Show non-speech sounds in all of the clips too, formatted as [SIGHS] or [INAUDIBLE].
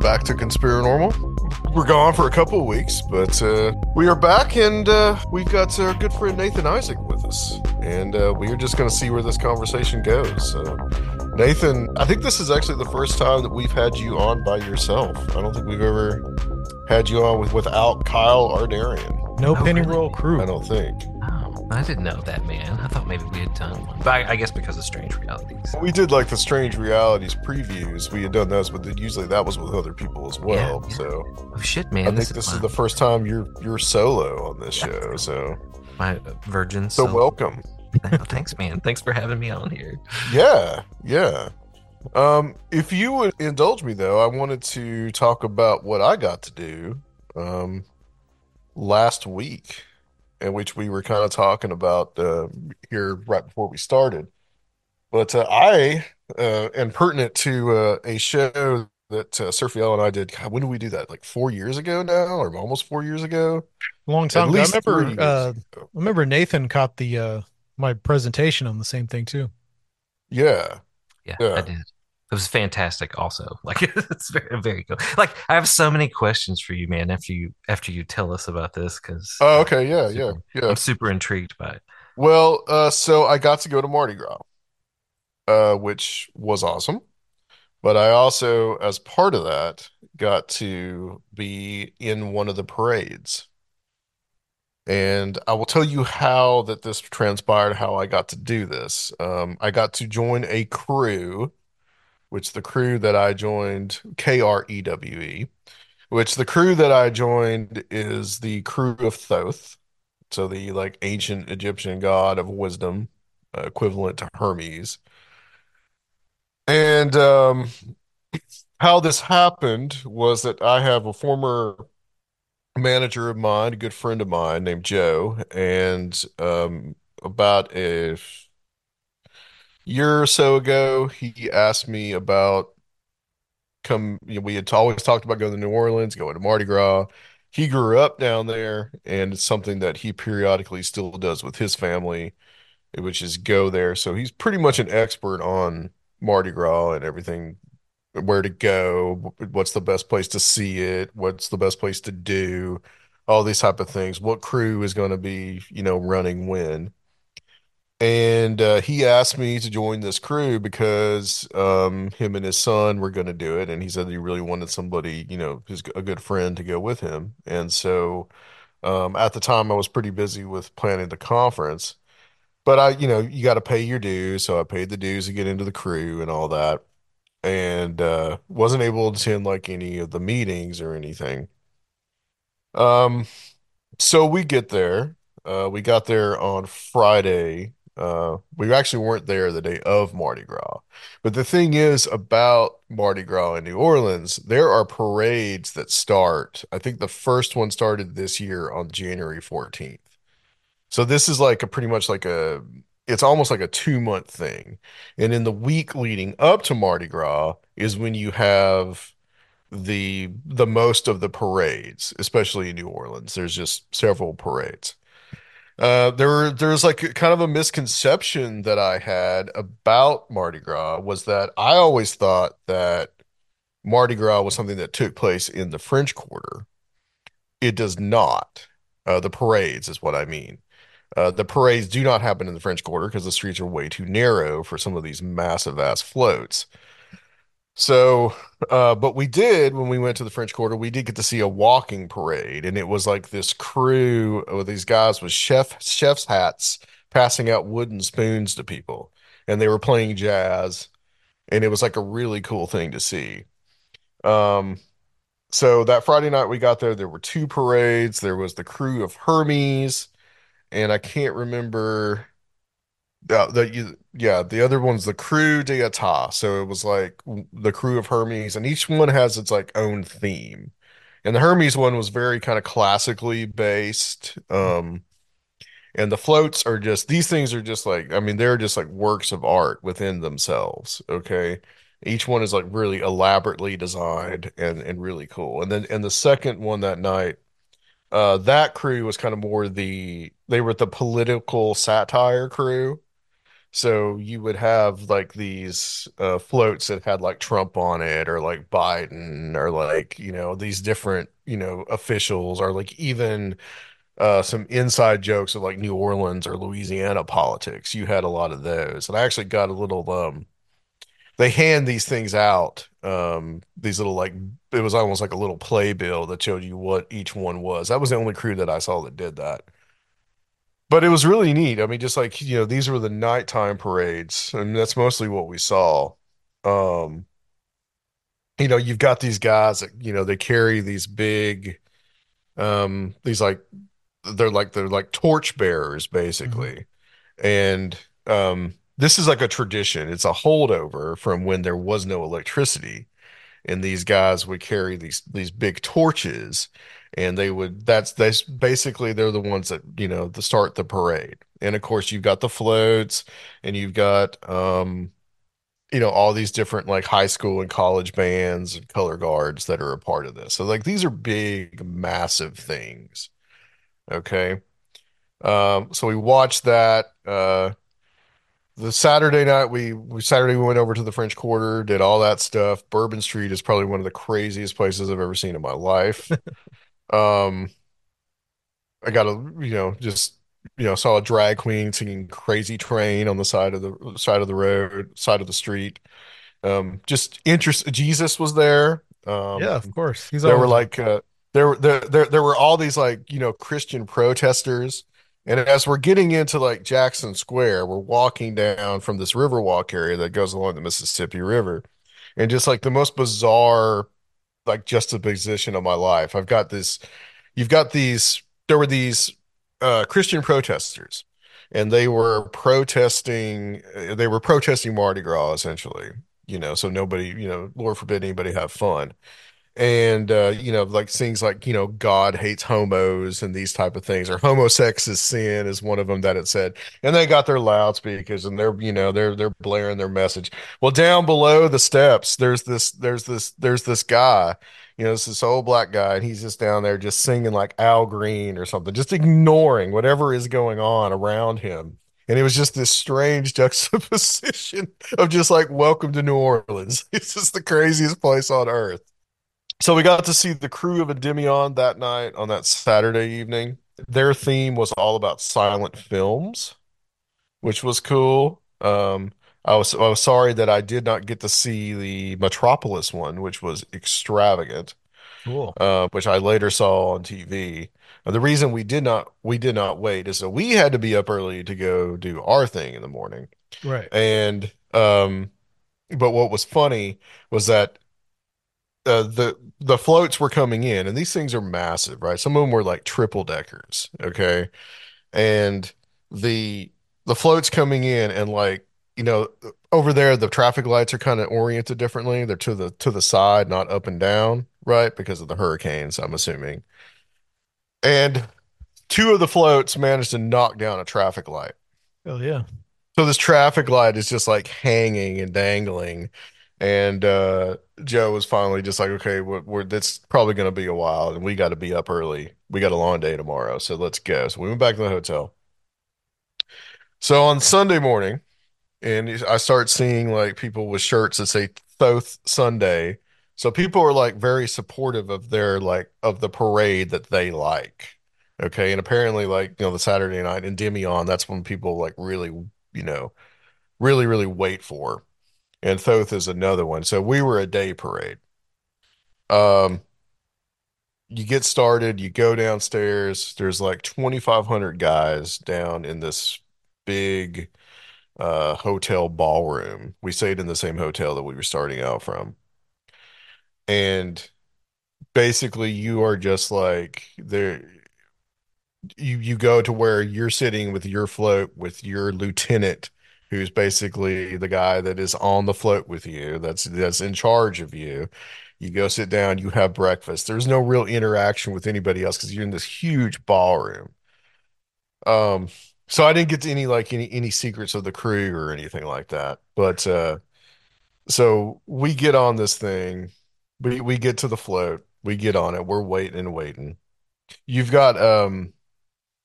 back to Conspirinormal. We're gone for a couple of weeks, but uh, we are back, and uh, we've got our good friend Nathan Isaac with us, and uh, we are just going to see where this conversation goes. So, Nathan, I think this is actually the first time that we've had you on by yourself. I don't think we've ever had you on with without Kyle or Darian. No Oh, penny really? roll crew. I don't think. I didn't know that, man. I thought maybe we had done one. But I, I guess because of Strange Realities. We did like the Strange Realities previews. We had done those, but then usually that was with other people as well. yeah. So Oh, shit, man. I think this is fun. the first time you're you're solo on this show. So My uh, virgin. so soul. welcome. [LAUGHS] Oh, Thanks, man. Thanks for having me on here. Yeah, yeah. Um, if you would indulge me though, I wanted to talk about what I got to do um last week, in which we were kind of talking about uh, here right before we started. But uh, I, uh, and pertinent to uh, a show that uh, Sergio and I did. God, when did we do that? Like four years ago now, or almost four years ago? Long time ago. I remember. Uh, ago. I remember Nathan caught the uh my presentation on the same thing too. Yeah. Yeah, Yeah. I did. It was fantastic. Also, like [LAUGHS] it's very, very cool. Like I have so many questions for you, man. After you, after you tell us about this, because Oh, okay. Yeah, yeah, yeah. I'm super intrigued by it. Well, uh, so I got to go to Mardi Gras, uh, which was awesome. But I also, as part of that, got to be in one of the parades. And I will tell you how that this transpired, how I got to do this. Um, I got to join a crew, which the crew that I joined, K-R-E-W-E, which the crew that I joined is the crew of Thoth. So the like ancient Egyptian god of wisdom, uh, equivalent to Hermes. And um, how this happened was that I have a former manager of mine, a good friend of mine named Joe, and um, about a year or so ago, he asked me about come, you know, we had always talked about going to New Orleans, going to Mardi Gras. He grew up down there, and it's something that he periodically still does with his family, which is go there. So he's pretty much an expert on Mardi Gras and everything, where to go, what's the best place to see it, what's the best place to do, all these type of things. What crew is going to be, you know, running when. And uh, he asked me to join this crew because um, him and his son were going to do it, and he said he really wanted somebody, you know, who's a good friend to go with him. And so um, at the time, I was pretty busy with planning the conference, but I, you know, you got to pay your dues, so I paid the dues to get into the crew and all that, and uh, wasn't able to attend like any of the meetings or anything. Um, so we get there. Uh, we got there on Friday. Uh, we actually weren't there the day of Mardi Gras. But the thing is about Mardi Gras in New Orleans, there are parades that start. I think the first one started this year on January 14th. So this is like a pretty much like a, it's almost like a two month thing. And in the week leading up to Mardi Gras is when you have the the most of the parades, especially in New Orleans. There's just several parades. Uh, there there's like kind of a misconception that I had about Mardi Gras was that I always thought that Mardi Gras was something that took place in the French Quarter. It does not. Uh, the parades is what I mean. Uh, the parades do not happen in the French Quarter because the streets are way too narrow for some of these massive ass floats. So, uh, but we did when we went to the French Quarter, we did get to see a walking parade, and it was like this crew with these guys with chef chef's hats passing out wooden spoons to people, and they were playing jazz, and it was like a really cool thing to see. Um, so that Friday night we got there, there were two parades. There was the crew of Hermes, and I can't remember uh, the yeah, the other one's the Crew d'État. So it was like the crew of Hermes, and each one has its like own theme. And the Hermes one was very kind of classically based. Um, and the floats are just these things are just like I mean they're just like works of art within themselves. Okay. Each one is like really elaborately designed and and really cool. And then and the second one that night, uh that crew was kind of more the they were the political satire crew. So you would have like these uh floats that had like Trump on it or like Biden or like, you know, these different, you know, officials or like even uh, some inside jokes of like New Orleans or Louisiana politics. You had a lot of those. And I actually got a little um they hand these things out. Um these little like it was almost like a little playbill that showed you what each one was. That was the only crew that I saw that did that. But it was really neat. I mean, just like, you know, these were the nighttime parades, and that's mostly what we saw. Um, you know, you've got these guys that, you know, they carry these big um these like they're like they're like torch bearers hmm basically and um this is like a tradition it's a holdover from when there was no electricity and these guys would carry these these big torches and they would that's that's basically they're the ones that you know to start the parade and of course you've got the floats and you've got um you know all these different like high school and college bands and color guards that are a part of this so like these are big massive things okay um, so we watched that. Uh, the Saturday night we, we Saturday we went over to the French Quarter, did all that stuff. Bourbon Street is probably one of the craziest places I've ever seen in my life. [LAUGHS] Um, I got a you know just you know saw a drag queen singing Crazy Train on the side of the side of the road, side of the street. Um, just interest. Jesus was there. Um, Yeah, of course. He's there were always like uh, there there there there were all these like you know Christian protesters, and as we're getting into like Jackson Square, we're walking down from this Riverwalk area that goes along the Mississippi River, and just like the most bizarre like juxtaposition of my life. I've got this. You've got these. There were these uh, Christian protesters, and they were protesting. uh, They were protesting Mardi Gras essentially. You know, so nobody, you know, Lord forbid anybody have fun and uh, you know like things like you know god hates homos and these type of things or homosex is sin is one of them that it said and they got their loudspeakers and they're you know they're they're blaring their message. Well down below the steps there's this there's this there's this guy you know this this old black guy and he's just down there just singing like Al Green or something just ignoring whatever is going on around him. And it was just this strange [LAUGHS] juxtaposition of just like welcome to New Orleans. [LAUGHS] It's just the craziest place on earth so we got to see the crew of Endymion that night on that Saturday evening. Their theme was all about silent films, which was cool. Um, I was I was sorry that I did not get to see the Metropolis one, which was extravagant, Cool. uh, which I later saw on TV. Uh, the reason we did not we did not wait is that we had to be up early to go do our thing in the morning. Right. And um, but what was funny was that uh, the the floats were coming in, and these things are massive, right? Some of them were like triple deckers, okay? And the the floats coming in, and like you know, over there the traffic lights are kind of oriented differently. They're to the to the side, not up and down, right? Because of the hurricanes, I'm assuming. And two of the floats managed to knock down a traffic light. Hell yeah. So this traffic light is just like hanging and dangling. And uh, Joe was finally just like, okay, we're, we're that's probably going to be a while, and we got to be up early. We got a long day tomorrow, so let's go. So we went back to the hotel. So on Sunday morning, and I start seeing like people with shirts that say Thoth Sunday. So people are like very supportive of their like of the parade that they like. Okay, and apparently like you know the Saturday night Endymion, that's when people like really you know really really wait for. And Thoth is another one. So we were a day parade. Um, you get started, you go downstairs. There's like 2,500 guys down in this big uh hotel ballroom. We stayed in the same hotel that we were starting out from. and basically you are just like there you you go to where you're sitting with your float with your lieutenant who's basically the guy that is on the float with you that's that's in charge of you. You go sit down you have breakfast. There's no real interaction with anybody else because you're in this huge ballroom. Um so I didn't get to any like any any secrets of the crew or anything like that. But uh so we get on this thing. We we get to the float. We get on it. We're waiting and waiting. You've got um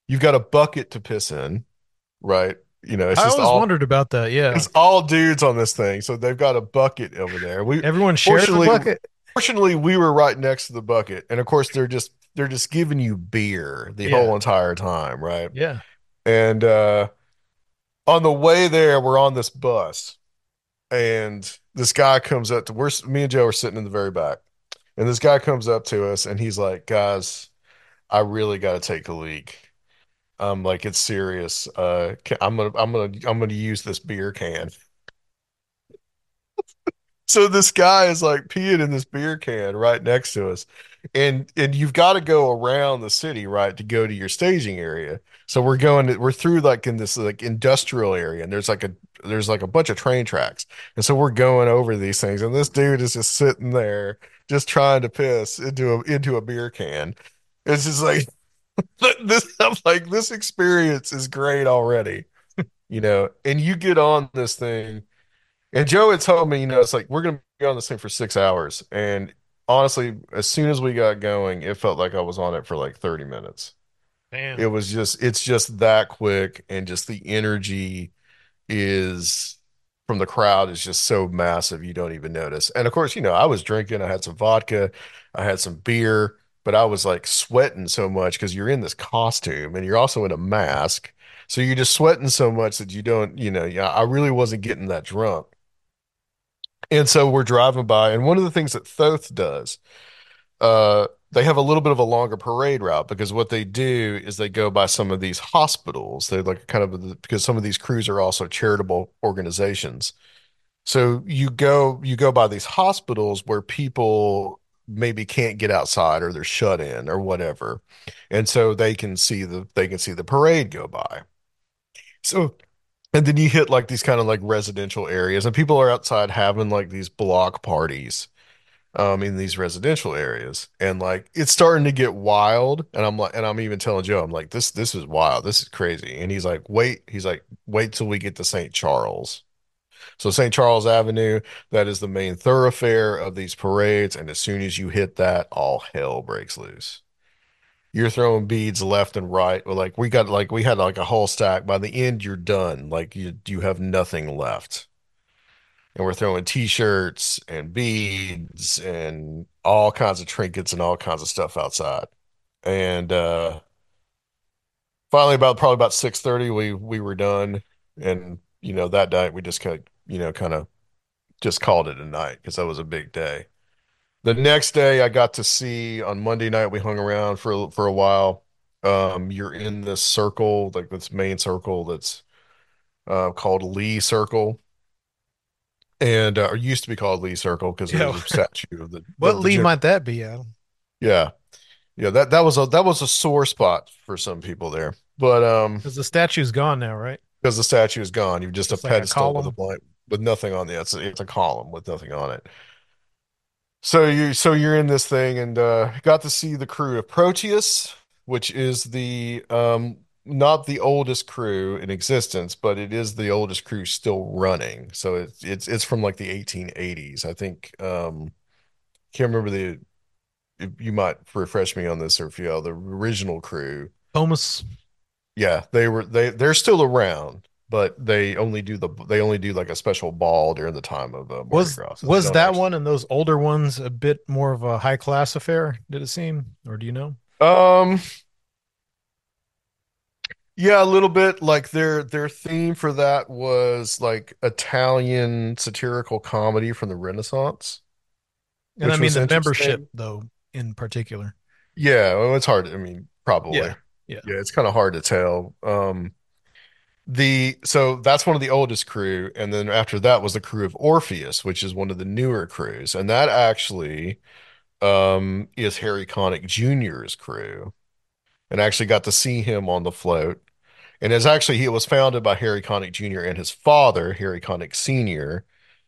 you've got a bucket to piss in, right? You know, it's I just always all wondered about that. Yeah. it's all dudes on this thing. So they've got a bucket over there. We Everyone shares a fortunately bucket. fortunately we were right next to the bucket. And of course they're just they're just giving you beer the Yeah. whole entire time, right? Yeah. And uh on the way there, we're on this bus, and this guy comes up to we're me and Joe are sitting in the very back. And this guy comes up to us and he's like, guys, I really got to take a leak. Um, like it's serious. Uh, I'm gonna, I'm gonna, I'm gonna use this beer can. [LAUGHS] So this guy is like peeing in this beer can right next to us, and and you've got to go around the city, right, to go to your staging area. So we're going, to, we're through like in this like industrial area, and there's like a there's like a bunch of train tracks, and so we're going over these things, and this dude is just sitting there, just trying to piss into a into a beer can. It's just like this I'm like this experience is great already, you know. And you get on this thing, and Joe had told me, you know, it's like we're gonna be on this thing for six hours. And honestly, as soon as we got going, it felt like I was on it for like 30 minutes. Damn. It was just it's just that quick, and just the energy is from the crowd is just so massive you don't even notice. And of course, you know, I was drinking, I had some vodka, I had some beer, but I was like sweating so much because you're in this costume and you're also in a mask. So you're just sweating so much that you don't, you know, yeah, I really wasn't getting that drunk. And so we're driving by, and one of the things that Thoth does, uh, they have a little bit of a longer parade route because what they do is they go by some of these hospitals. They're like kind of because some of these crews are also charitable organizations. So you go you go by these hospitals where people maybe can't get outside or they're shut in or whatever. And so they can see the they can see the parade go by. So and then you hit like these kind of like residential areas and people are outside having like these block parties um in these residential areas and like it's starting to get wild and I'm like and I'm even telling Joe I'm like this this is wild this is crazy and he's like wait he's like wait till we get to St. Charles so St. Charles Avenue that is the main thoroughfare of these parades and as soon as you hit that all hell breaks loose you're throwing beads left and right like we got like we had like a whole stack by the end you're done like you you have nothing left and we're throwing t-shirts and beads and all kinds of trinkets and all kinds of stuff outside. And uh finally about probably about 6:30 we we were done and you know that night we just kind of you know kind of just called it a night because that was a big day. The next day I got to see on Monday night we hung around for for a while. Um you're in this circle like this main circle that's uh called Lee Circle and uh, or used to be called Lee Circle because Yeah. there's a statue of the, [LAUGHS] What the Lee might that be, Adam? yeah yeah that that was a that was a sore spot for some people there but um Because the statue's gone now, right? because the statue is gone you've just a like a pedestal with a blank with nothing on it it's a, it's a column with nothing on it. So you so you're in this thing and uh got to see the crew of Proteus which is the um not the oldest crew in existence but it is the oldest crew still running. So it's it's it's from like the 1880s I think um can't remember the you might refresh me on this or if you the original crew. Comus. yeah they were they they're still around but they only do the they only do like a special ball during the time of uh, Mardi Was Gras was that actually- one and those older ones a bit more of a high class affair? Did it seem, or do you know? um yeah a little bit like their their theme for that was like Italian satirical comedy from the Renaissance And I mean the membership though, in particular. Yeah, well, it's hard. I mean, probably. Yeah, yeah. Yeah, it's kind of hard to tell. Um, the so that's one of the oldest crew, and then after that was the crew of Orpheus, which is one of the newer crews, and that actually um is Harry Connick Jr.'s crew, and I actually got to see him on the float. And it's actually he was founded by Harry Connick Jr. and his father, Harry Connick Sr.,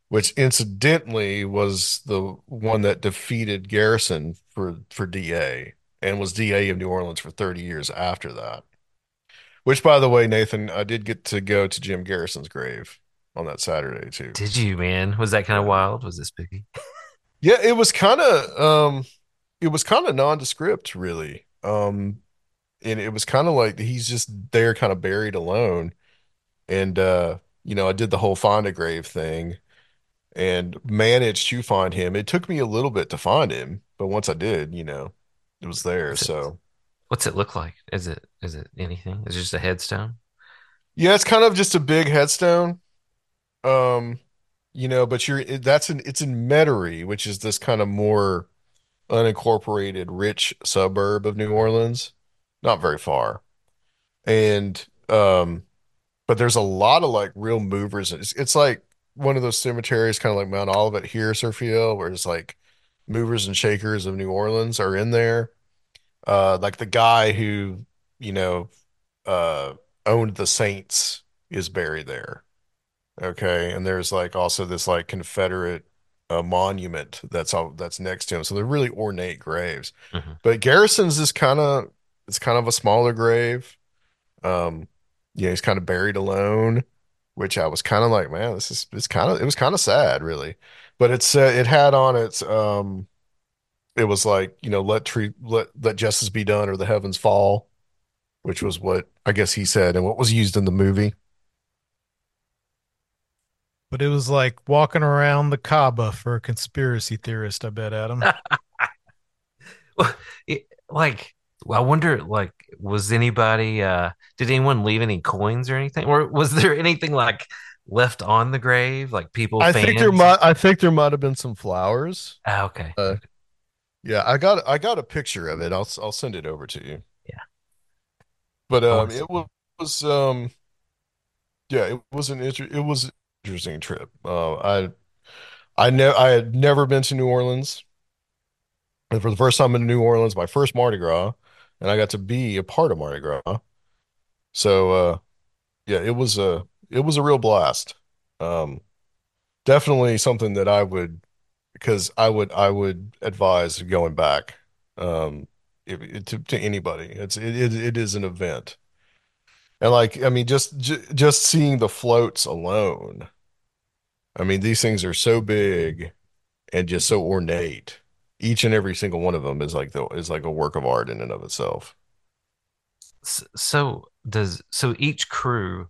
which incidentally was the one that defeated Garrison for for DA and was DA of New Orleans for 30 years after that. Which, by the way, Nathan, I did get to go to Jim Garrison's grave on that Saturday too. Did you, man? Was that kind of wild? Was this spooky? [LAUGHS] Yeah, it was kind of um it was kind of nondescript really. Um and it was kind of like he's just there kind of buried alone. And uh you know, I did the whole find a grave thing and managed to find him. It took me a little bit to find him, but once I did, you know, it was there. So, what's it look like? Is it is it anything? Is it just a headstone? yeah, it's kind of just a big headstone. Um, you know, but you're that's in it's in Metairie, which is this kind of more unincorporated, rich suburb of New Orleans, not very far. And um, but there's a lot of like real movers. It's it's like one of those cemeteries, kind of like Mount Olivet here, Sergio, where it's like movers and shakers of New Orleans are in there. Uh, like the guy who, you know, uh, owned the Saints is buried there. Okay, and there's like also this like Confederate uh, monument that's all that's next to him. So they're really ornate graves. hmm But Garrison's is kind of it's kind of a smaller grave. Um, yeah, he's kind of buried alone, which I was kind of like, man, this is it's kind of it was kind of sad, really. But it's uh, it had on its um, it was like you know let tree let let justice be done or the heavens fall, which was what I guess he said and what was used in the movie. But it was like walking around the Kaaba for a conspiracy theorist, I bet, Adam. [LAUGHS] Well, it, like, I wonder, like, was anybody, uh, did anyone leave any coins or anything? Or was there anything like left on the grave? Like people, I think there might I think there might have been some flowers. Ah, okay. Uh, Yeah, I got I got a picture of it. I'll I'll send it over to you. Yeah. But um, see it was, was um, yeah, it was an inter it was an interesting trip. Uh, I I know I had never been to New Orleans, and for the first time in New Orleans, my first Mardi Gras, and I got to be a part of Mardi Gras. So uh, yeah, it was a it was a real blast. Um, definitely something that I would because I would I would advise going back um if, to to anybody. It's it, it it is an event. And like I mean just j just seeing the floats alone. I mean these things are so big and just so ornate. Each and every single one of them is like the is like a work of art in and of itself. So does, so each crew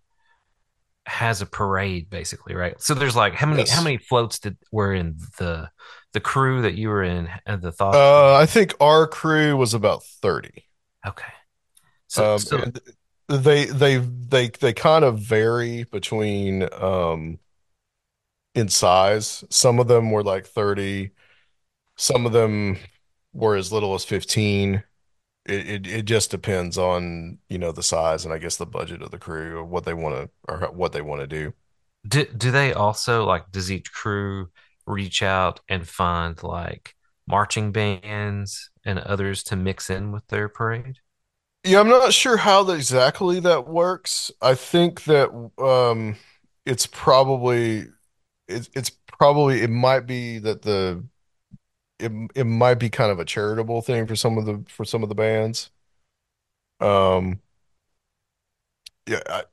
has a parade basically, right? So there's like, how many, how many floats did were in the, the crew that you were in and the thought? Uh I think our crew was about 30. Okay. So, Um so they they they they kind of vary between um in size. Some of them were like 30, some of them were as little as 15. It, it it just depends on, you know, the size and I guess the budget of the crew or what they want to or what they want to do. do, do they also like, does each crew reach out and find like marching bands and others to mix in with their parade? Yeah, I'm not sure how exactly that works. I think that um it's probably it, it's probably it might be that the it it might be kind of a charitable thing for some of the for some of the bands. Um yeah, I,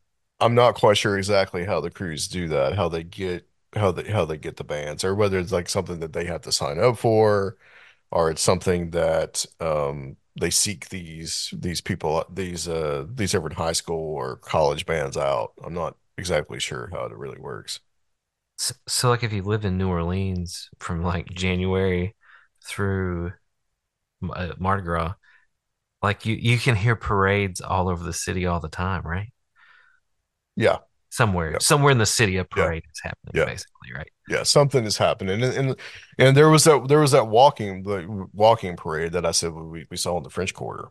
I'm not quite sure exactly how the crews do that, how they get how they how they get the bands, or whether it's like something that they have to sign up for, or it's something that um they seek these these people these uh these different high school or college bands out. I'm not exactly sure how it really works. So, so like if you live in New Orleans from like January through uh, Mardi Gras, like you you can hear parades all over the city all the time, right? Yeah, Somewhere, yeah, somewhere in the city, a yeah, parade is happening, yeah. basically, right? Yeah, something is happening, and and and there was that there was that walking the walking parade that I said we we saw in the French Quarter.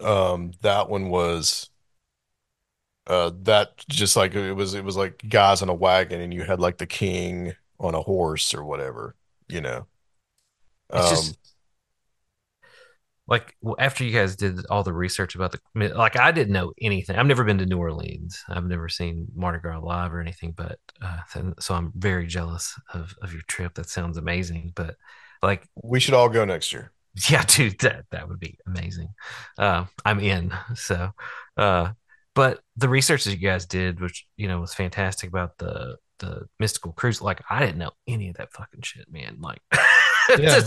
Um, that one was uh, that just like it was it was like guys in a wagon and you had like the king on a horse or whatever, you know. It's Um, just like well, after you guys did all the research about the like I didn't know anything. I've never been to New Orleans. I've never seen Mardi Gras live or anything, but uh, so I'm very jealous of of your trip. That sounds amazing. But like, we should all go next year. [LAUGHS] yeah, dude, that that would be amazing. Uh, I'm in. So, uh, but the research that you guys did, which you know was fantastic about the the mystical cruise. Like I didn't know any of that fucking shit, man. Like. [LAUGHS] [LAUGHS] Yeah,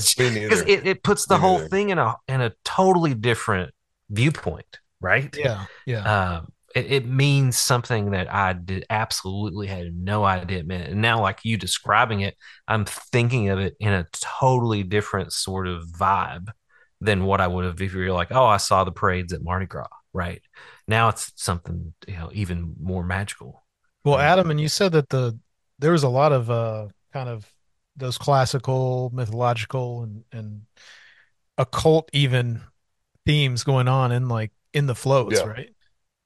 because it, it puts the Me whole neither. thing in a in a totally different viewpoint, right? Yeah, yeah. Um, it, it means something that I did absolutely had no idea it meant. And now, like you describing it, I'm thinking of it in a totally different sort of vibe than what I would have if you're like, oh, I saw the parades at Mardi Gras, right? Now it's something you know even more magical. Well, Adam, and you said that the there was a lot of uh kind of those classical, mythological, and and occult even themes going on in like in the floats, Yeah. right?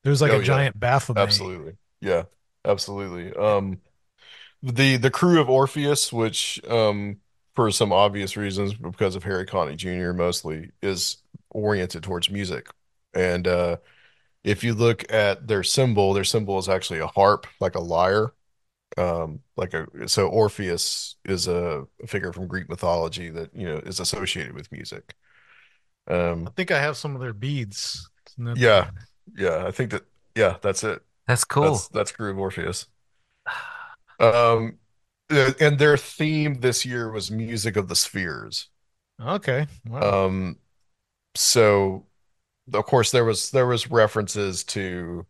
There's like Oh, a yeah. giant Baphomet. Absolutely. Yeah, absolutely. Um, the the crew of Orpheus, which um, for some obvious reasons, because of Harry Connick Jr. mostly, is oriented towards music. And uh, if you look at their symbol, their symbol is actually a harp, like a lyre. Um, like a so Orpheus is a figure from Greek mythology that you know is associated with music. Um, I think I have some of their beads. That- yeah, yeah, I think that yeah, that's it. That's cool. That's that's Crew of Orpheus. Um, and their theme this year was music of the spheres. Okay. Wow. Um, so of course there was there was references to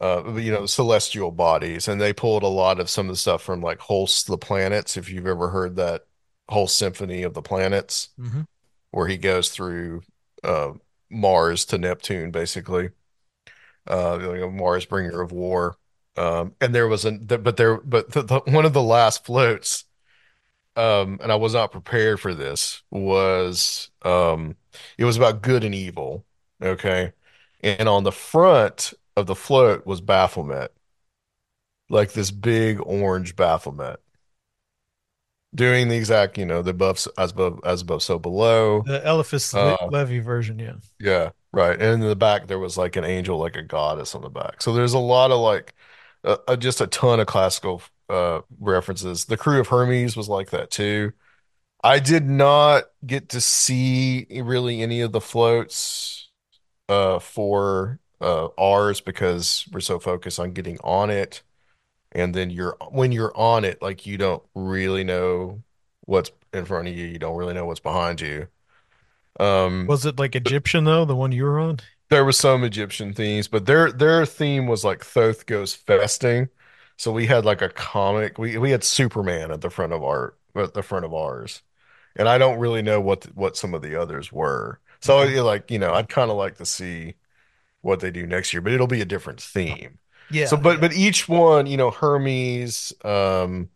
uh you know celestial bodies, and they pulled a lot of some of the stuff from like Holst the Planets. If you've ever heard that whole symphony of the planets, hmm where he goes through uh, Mars to Neptune, basically. Uh, you know, Mars, bringer of war. Um, and there was an, th- but there, but the, the, one of the last floats, um, and I was not prepared for this, was um, it was about good and evil. Okay. And on the front of the float was Baphomet, like this big orange Baphomet, doing the exact, you know, the above as above as above, so below. The Eliphas Uh, Levi version, yeah. Yeah, right. And in the back there was like an angel, like a goddess on the back. So there's a lot of like uh, just a ton of classical uh references. The crew of Hermes was like that too. I did not get to see really any of the floats uh for uh ours because we're so focused on getting on it. And then you're when you're on it, like you don't really know what's in front of you. You don't really know what's behind you. Um Was it like Egyptian though, the one you were on? There was some Egyptian themes, but their their theme was like Thoth goes festing. So we had like a comic. We we had Superman at the front of our at the front of ours, and I don't really know what what some of the others were. So you like you know I'd kind of like to see what they do next year, but it'll be a different theme. Yeah. So but yeah. but each one, you know, Hermes, um,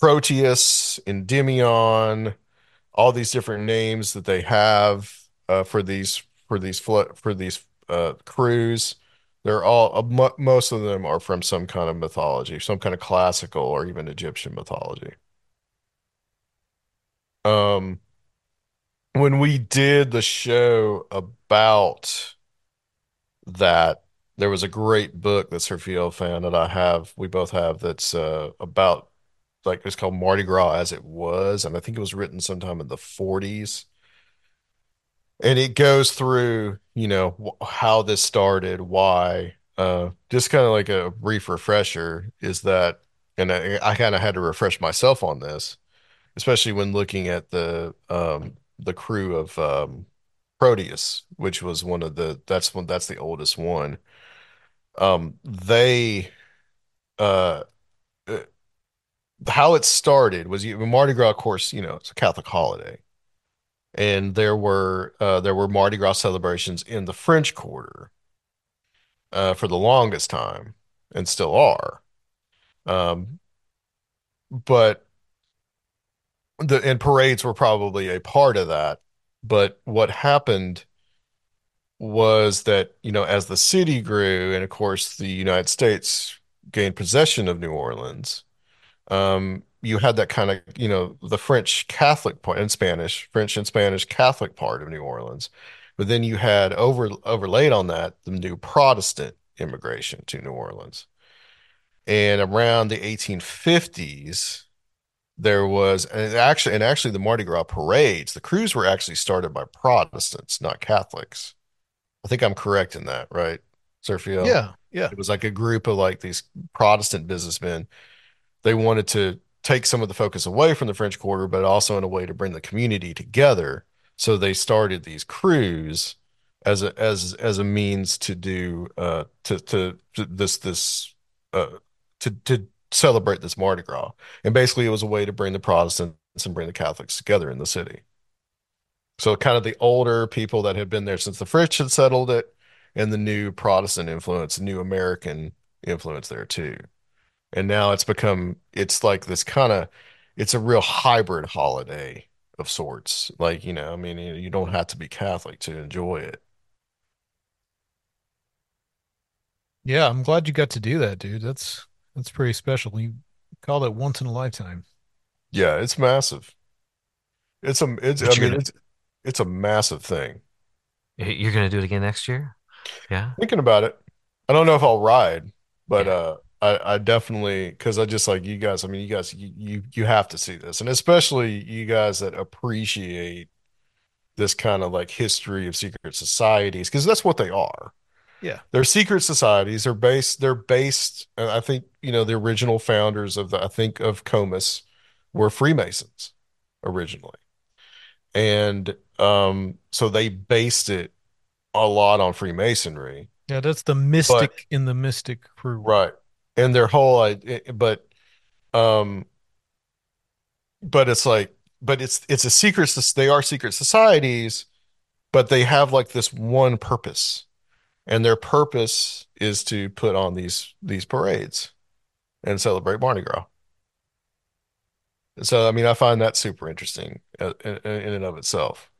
Proteus, Endymion, all these different names that they have uh, for these for these flo- for these uh, crews. They're all uh, mo most of them are from some kind of mythology, some kind of classical or even Egyptian mythology. Um, when we did the show about that, there was a great book that Sergio fan that I have, we both have, that's uh, about like it's called Mardi Gras as it was, and I think it was written sometime in the 40s. And it goes through, you know, how this started, why. Uh, just kind of like a brief refresher is that, and I, I kind of had to refresh myself on this, especially when looking at the um the crew of um Proteus, which was one of the that's one that's the oldest one. Um, they uh uh, how it started was you Mardi Gras, of course, you know, it's a Catholic holiday. And there were uh there were Mardi Gras celebrations in the French Quarter uh for the longest time and still are. Um but the and parades were probably a part of that. But what happened was that, you know, as the city grew and of course the United States gained possession of New Orleans, um, you had that kind of, you know, the French Catholic part and Spanish, French and Spanish Catholic part of New Orleans. But then you had over overlaid on that the new Protestant immigration to New Orleans. And around the 1850s, there was and actually and actually the Mardi Gras parades, the crews were actually started by Protestants, not Catholics. I think I'm correct in that, right, Sergio? Yeah, yeah. It was like a group of like these Protestant businessmen. They wanted to take some of the focus away from the French Quarter, but also in a way to bring the community together. So they started these crews as a as as a means to do uh to to, to this this uh to to celebrate this Mardi Gras. And basically it was a way to bring the Protestants and bring the Catholics together in the city. So kind of the older people that had been there since the French had settled it, and the new Protestant influence, new American influence there too. And now it's become it's like this kind of it's a real hybrid holiday of sorts. Like, you know, I mean, you don't have to be Catholic to enjoy it. Yeah, I'm glad you got to do that, dude. That's that's pretty special. You called it once in a lifetime. Yeah, it's massive. It's a it's But I you're mean gonna it's it's a massive thing. you're gonna do it again next year? Yeah. Thinking about it, I don't know if I'll ride, but Yeah. uh, I I definitely because I just like you guys. I mean, you guys, you you you have to see this, and especially you guys that appreciate this kind of like history of secret societies because that's what they are. Yeah. They're secret societies. They're based. They're based. And I think you know the original founders of the I think of Comus were Freemasons originally, and um, so they based it a lot on Freemasonry. Yeah, that's the But mystic in the mystic crew. Right. And their whole idea, but um, but it's like, but it's it's a secret. They are secret societies, but they have like this one purpose, and their purpose is to put on these these parades and celebrate Mardi Gras. So, I mean, I find that super interesting uh, in, in and of itself.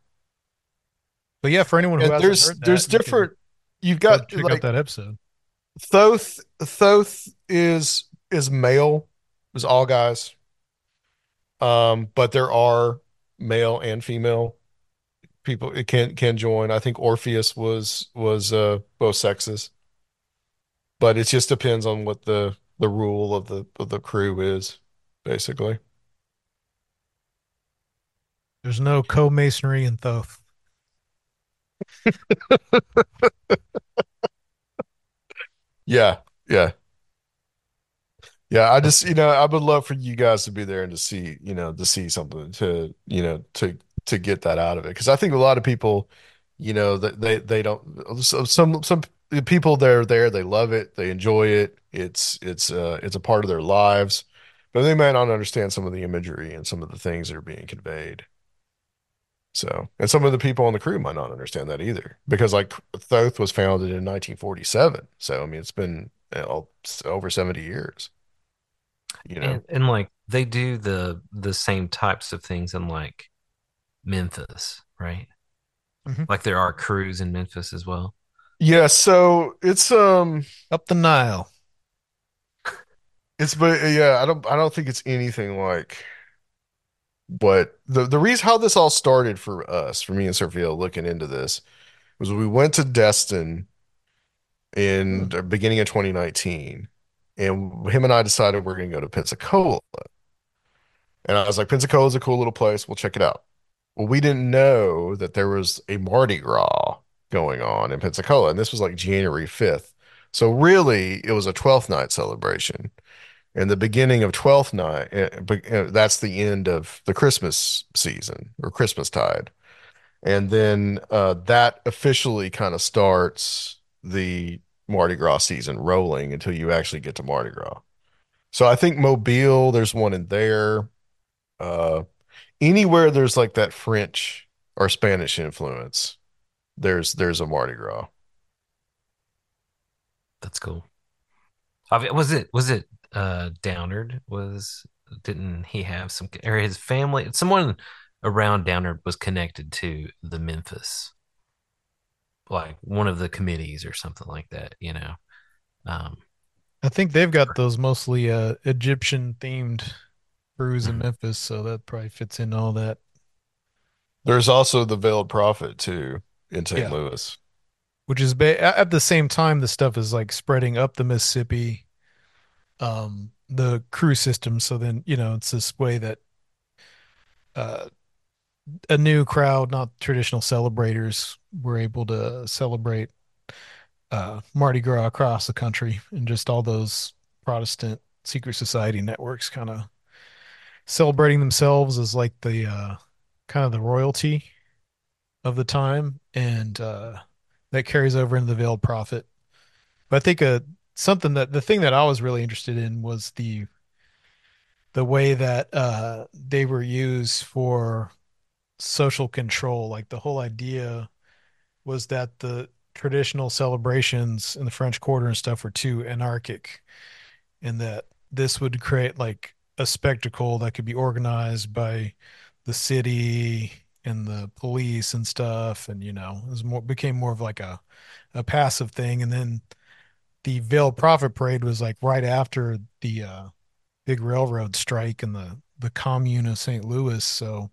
But yeah, for anyone who And hasn't there's heard there's that, you different. You've got check out that episode. Thoth. Thoth is is male, is all guys. Um, but there are male and female people it can can join. I think Orpheus was was uh both sexes, but it just depends on what the the rule of the of the crew is, basically. There's no co-masonry in Thoth. [LAUGHS] Yeah, yeah, yeah. I just you know I would love for you guys to be there and to see you know to see something to you know to to get that out of it because I think a lot of people you know they they don't so some some people that are there they love it they enjoy it it's it's uh it's a part of their lives but they might not understand some of the imagery and some of the things that are being conveyed so and some of the people on the crew might not understand that either because like Thoth was founded in 1947 so I mean it's been you know, over 70 years you know And and like they do the the same types of things in like Memphis, right? Mhm. Like there are crews in Memphis as well. yeah so it's um Up the Nile. it's but yeah I don't I don't think it's anything like But the the reason how this all started for us, for me and Sophia looking into this, was we went to Destin in the beginning of 2019, and him and I decided we're going to go to Pensacola. And I was like, Pensacola's a cool little place. We'll check it out. Well, we didn't know that there was a Mardi Gras going on in Pensacola, and this was like January 5th. So really, it was a 12th night celebration. And the beginning of 12th night, uh, uh, that's the end of the Christmas season or Christmas tide. And then uh, that officially kind of starts the Mardi Gras season rolling until you actually get to Mardi Gras. So I think Mobile, there's one in there. Uh, anywhere there's like that French or Spanish influence, there's there's a Mardi Gras. That's cool. Was it was it uh Downard was didn't he have some or his family someone around Downard was connected to the Memphis like one of the committees or something like that, you know. Um, I think they've got those mostly uh Egyptian themed crews in mhm. Memphis, so that probably fits in all that. There's also the Veiled Prophet too in St. Yeah. Louis. Which is ba at the same time the stuff is like spreading up the Mississippi, um, the crew system. So then, you know, it's this way that uh a new crowd, not traditional celebrators, were able to celebrate uh Mardi Gras across the country and just all those Protestant secret society networks kind of celebrating themselves as like the uh kind of the royalty of the time and uh that carries over into the veiled prophet. But i think uh something that the thing that i was really interested in was the the way that uh they were used for social control like the whole idea was that the traditional celebrations in the french quarter and stuff were too anarchic and that this would create like a spectacle that could be organized by the city and the police and stuff and you know it was more became more of like a a passive thing and then the Veiled Prophet Parade was like right after the uh big railroad strike and the the commune of St. Louis so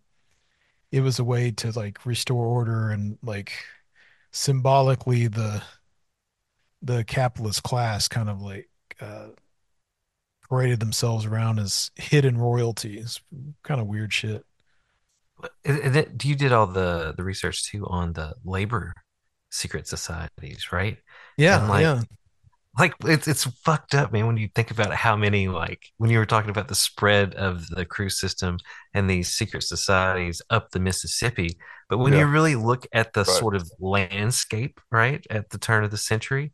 it was a way to like restore order and like symbolically the the capitalist class kind of like uh paraded themselves around as hidden royalties. Kind of weird shit. You did all the the research too on the labor secret societies, right? Yeah, like yeah. like it's it's fucked up, man, when you think about how many like when you were talking about the spread of the crew system and these secret societies up the Mississippi. But when you really look at the right. sort of landscape, right, at the turn of the century,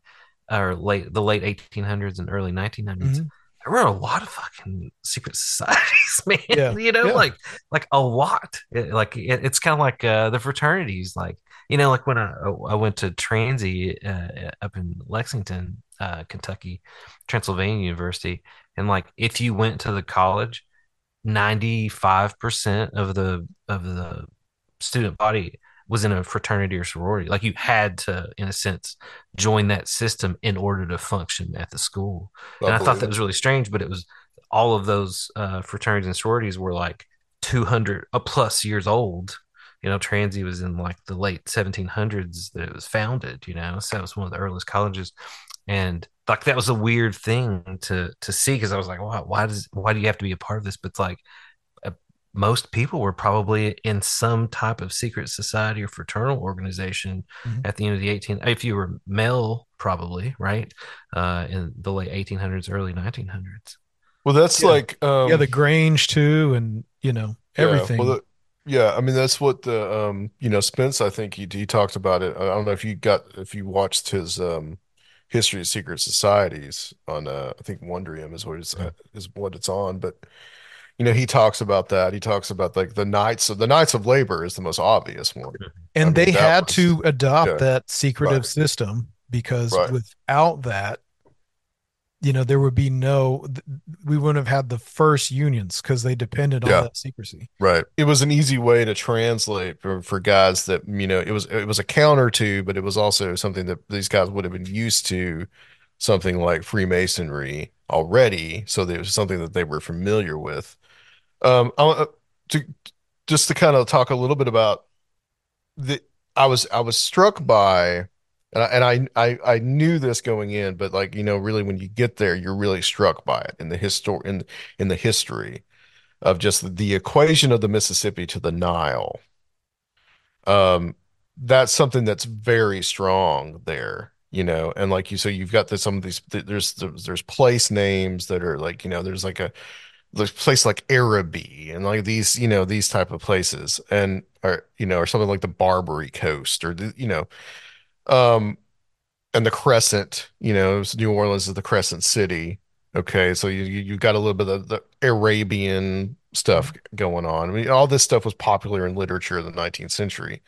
or late the late 1800s and early 1900s, hmm there were a lot of fucking secret [LAUGHS] societies, man. Yeah, You know, yeah. like like a lot. It- like it, it's kind of like uh, the fraternities, like you know, like when I I went to Transy uh, up in Lexington, uh, Kentucky, Transylvania University, and like if you went to the college, 95% of the of the student body was in a fraternity or sorority. Like you had to, in a sense, join that system in order to function at the school. I And I thought that was really strange, but it was all of those uh, fraternities and sororities were like 200 a plus years old. You know, Transy was in like the late 1700s that it was founded, you know, so it was one of the earliest colleges. And like that was a weird thing to to see because I was like, why, why does why do you have to be a part of this? But it's like uh, most people were probably in some type of secret society or fraternal organization Mhm. at the end of the 18 if you were male probably right uh in the late 1800s early 1900s Well, that's Yeah. like Yeah, the um Grange too, and you know, yeah, well everything. the, yeah, I mean that's what the um you know Spence I think he he talked about it. I don't know if you got if you watched his um History of Secret Societies on uh I think Wondrium is what it's uh, is what it's on, but you know he talks about that. He talks about like the Knights of the Knights of Labor is the most obvious one. And mean they that had was to adopt yeah, that secretive right, system because right. without that, you know, there would be no, we wouldn't have had the first unions because they depended on Yeah. that secrecy. Right. It was an easy way to translate for, for guys that, you know, it was it was a counter to, but it was also something that these guys would have been used to, something like Freemasonry already. So there was something that they were familiar with. Um, I, want to just to kind of talk a little bit about the, I was I was struck by, and I, and I I I knew this going in, but like, you know, really when you get there, you're really struck by it in the histor in in the history of just the equation of the Mississippi to the Nile. Um, that's something that's very strong there, you know, and like you, so you've got this, some of these, there's, there's place names that are like, you know, there's like a, a place like Araby and like these, you know, these type of places and, or, you know, or something like the Barbary Coast or the, you know, um, and the Crescent, you know, New Orleans is the Crescent City. Okay, so you you got a little bit of the Arabian stuff going on. I mean, all this stuff was popular in literature in the 19th century.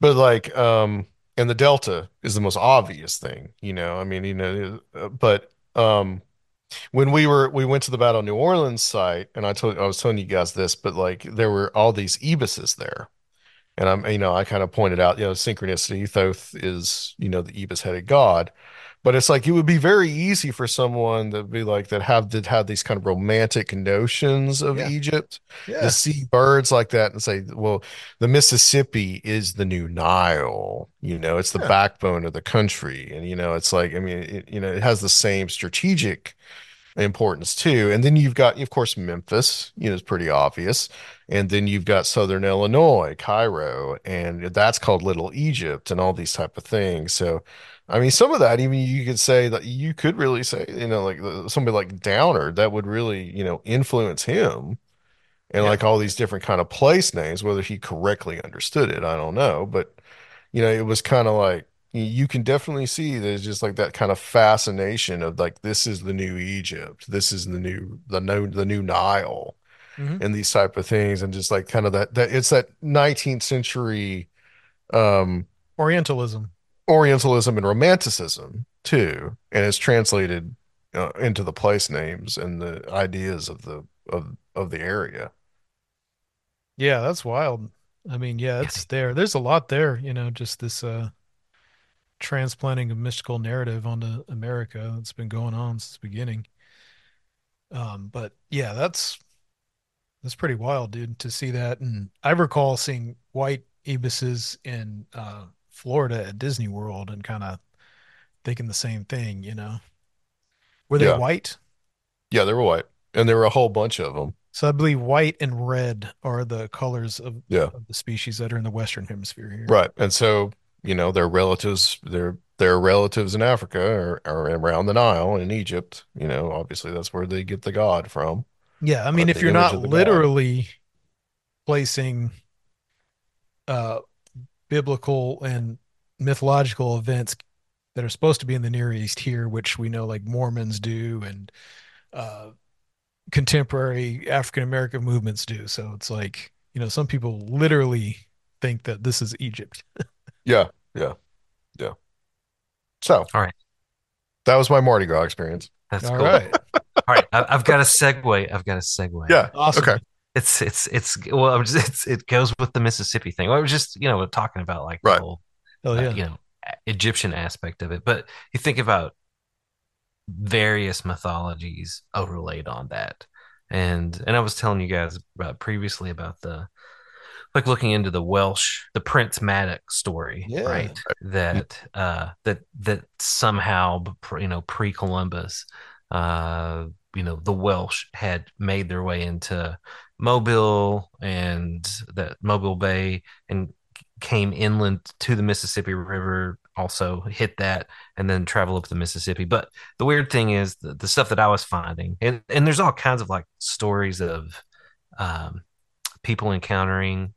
But like, um, and the Delta is the most obvious thing, you know. I mean, you know, uh, but um, when we were we went to the Battle New Orleans site, and I told I was telling you guys this, but like there were all these ibises there And I'm, you know, I kind of pointed out, you know, synchronicity. Thoth is, you know, the ibis-headed god. But it's like it would be very easy for someone to be like that have that have these kind of romantic notions of Yeah. Egypt Yeah. to see birds like that and say, well, the Mississippi is the new Nile. You know, it's the Yeah. backbone of the country. And, you know, it's like, I mean, it, you know, it has the same strategic importance too. And then you've got, of course, Memphis, you know, it's pretty obvious. And then you've got Southern Illinois, Cairo, and that's called Little Egypt and all these type of things. So, I mean, some of that, even you could say that you could really say, you know, like somebody like Downer, that would really, you know, influence him and Yeah. like all these different kind of place names, whether he correctly understood it, I don't know. But, you know, it was kind of like, you can definitely see there's just like that kind of fascination of like, this is the new Egypt. This is the new, the new, the new Nile Mhm. and these type of things. And just like kind of that, that it's that 19th century, um, Orientalism. Orientalism and Romanticism too, and it's translated uh, into the place names and the ideas of the of of the area. Yeah, that's wild. I mean, yeah, it's there. There's a lot there, you know, just this uh transplanting of mystical narrative onto America that's been going on since the beginning. Um, but yeah, that's that's pretty wild, dude, to see that. And I recall seeing white ibises in uh Florida at Disney World and kind of thinking the same thing, you know. Were they Yeah. white? Yeah, they were white, and there were a whole bunch of them. So I believe white and red are the colors of, Yeah, of the species that are in the Western Hemisphere here. right. And so you know, their relatives, their their relatives in Africa are, are around the Nile in Egypt. You know, obviously that's where they get the god from. Yeah, I mean, if you're not the god. literally placing uh biblical and mythological events that are supposed to be in the Near East here, which we know like Mormons do and uh contemporary African American movements do. So it's like, you know, some people literally think that this is Egypt. [LAUGHS] Yeah, yeah, yeah. So, All right. that was my Mardi Gras experience. That's All cool. right. All right, I, I've got a segue. I've got a segue. Yeah. Awesome. Okay. It's it's it's well, I'm just, it's it goes with the Mississippi thing. I was just you know talking about like the whole Oh uh, you know Egyptian aspect of it, but you think about various mythologies overlaid on that, and and I was telling you guys about previously about the like looking into the Welsh, the Prince Madoc story, Yeah. right? That uh that that somehow you know pre Columbus, uh you know the Welsh had made their way into Mobile and that Mobile Bay and came inland to the Mississippi River, also hit that and then travel up the Mississippi. But the weird thing is the, the stuff that I was finding, and, and there's all kinds of like stories of um, people encountering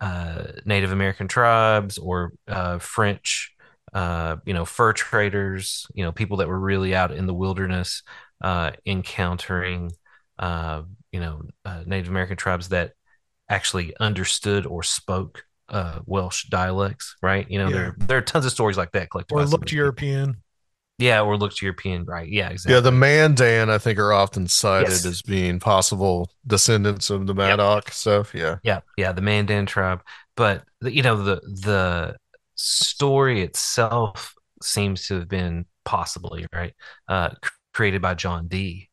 uh, Native American tribes or uh, French, uh, you know, fur traders, you know, people that were really out in the wilderness uh, encountering, uh, you know, uh, Native American tribes that actually understood or spoke uh, Welsh dialects, right? You know, Yeah. there there are tons of stories like that collected. Or looked. European. Yeah, or looked European, right? Yeah, exactly. Yeah, the Mandan, I think, are often cited Yes. as being possible descendants of the Madoc stuff. Yeah. Yeah, yeah, the Mandan tribe. But the- you know, the the story itself seems to have been possibly right uh, created by John Dee,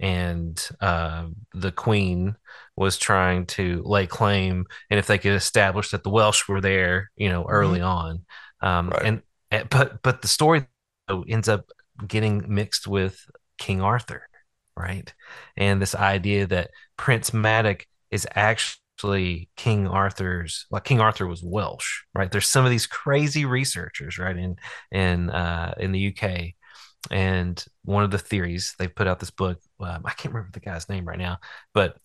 and uh, the Queen was trying to lay claim, and if they could establish that the Welsh were there, you know, early on, um, Right. and eh, but but the story ends up getting mixed with King Arthur, right? And this idea that Prince Madoc is actually King Arthur's like King Arthur was Welsh, right? There's some of these crazy researchers, right, in in uh, in the UK, and one of the theories they put out this book. Um, I can't remember the guy's name right now, but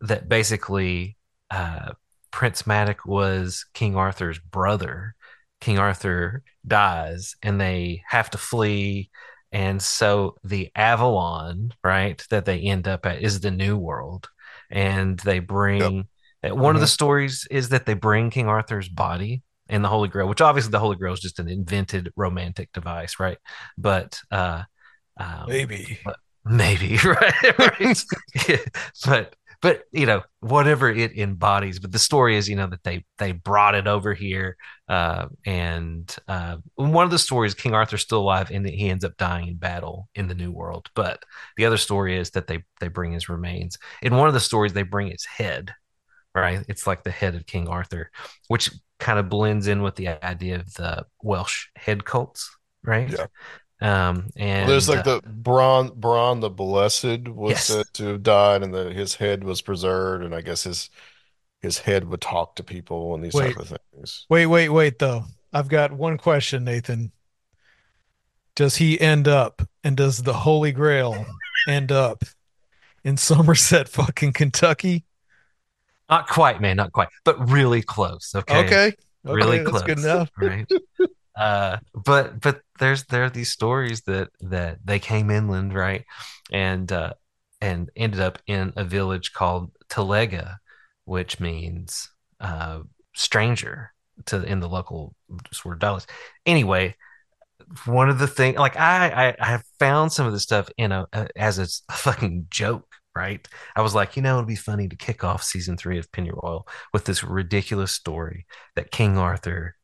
that basically uh, Prince Madoc was King Arthur's brother. King Arthur dies, and they have to flee. And so the Avalon, right, that they end up at is the New World, and they bring. uh, One of the stories is that they bring King Arthur's body and the Holy Grail, which obviously the Holy Grail is just an invented romantic device, right? But uh, um, Maybe. maybe [LAUGHS] right, right? Yeah. but but you know whatever it embodies but the story is you know that they they brought it over here uh, and uh, one of the stories king arthur's still alive and he ends up dying in battle in the new world but the other story is that they they bring his remains in one of the stories they bring his head right it's like the head of king arthur which kind of blends in with the idea of the welsh head cults right Yeah. um and There's like uh, the Bron Bron the Blessed was Yes. said to have died, and that his head was preserved, and I guess his his head would talk to people and these Wait. type of things. Wait, wait, wait, though. I've got one question, Nathan. Does he end up and does the Holy Grail end up in Somerset, fucking Kentucky? Not quite man not quite but really close okay Okay. really Okay, close good enough. right [LAUGHS] uh but but there's there are these stories that that they came inland right and uh and ended up in a village called Talega which means uh stranger to in the local sort of dialects anyway one of the things like I, I i have found some of this stuff in a, a as a fucking joke right? I was like you know it'd be funny to kick off season three of pennyroyal with this ridiculous story that king arthur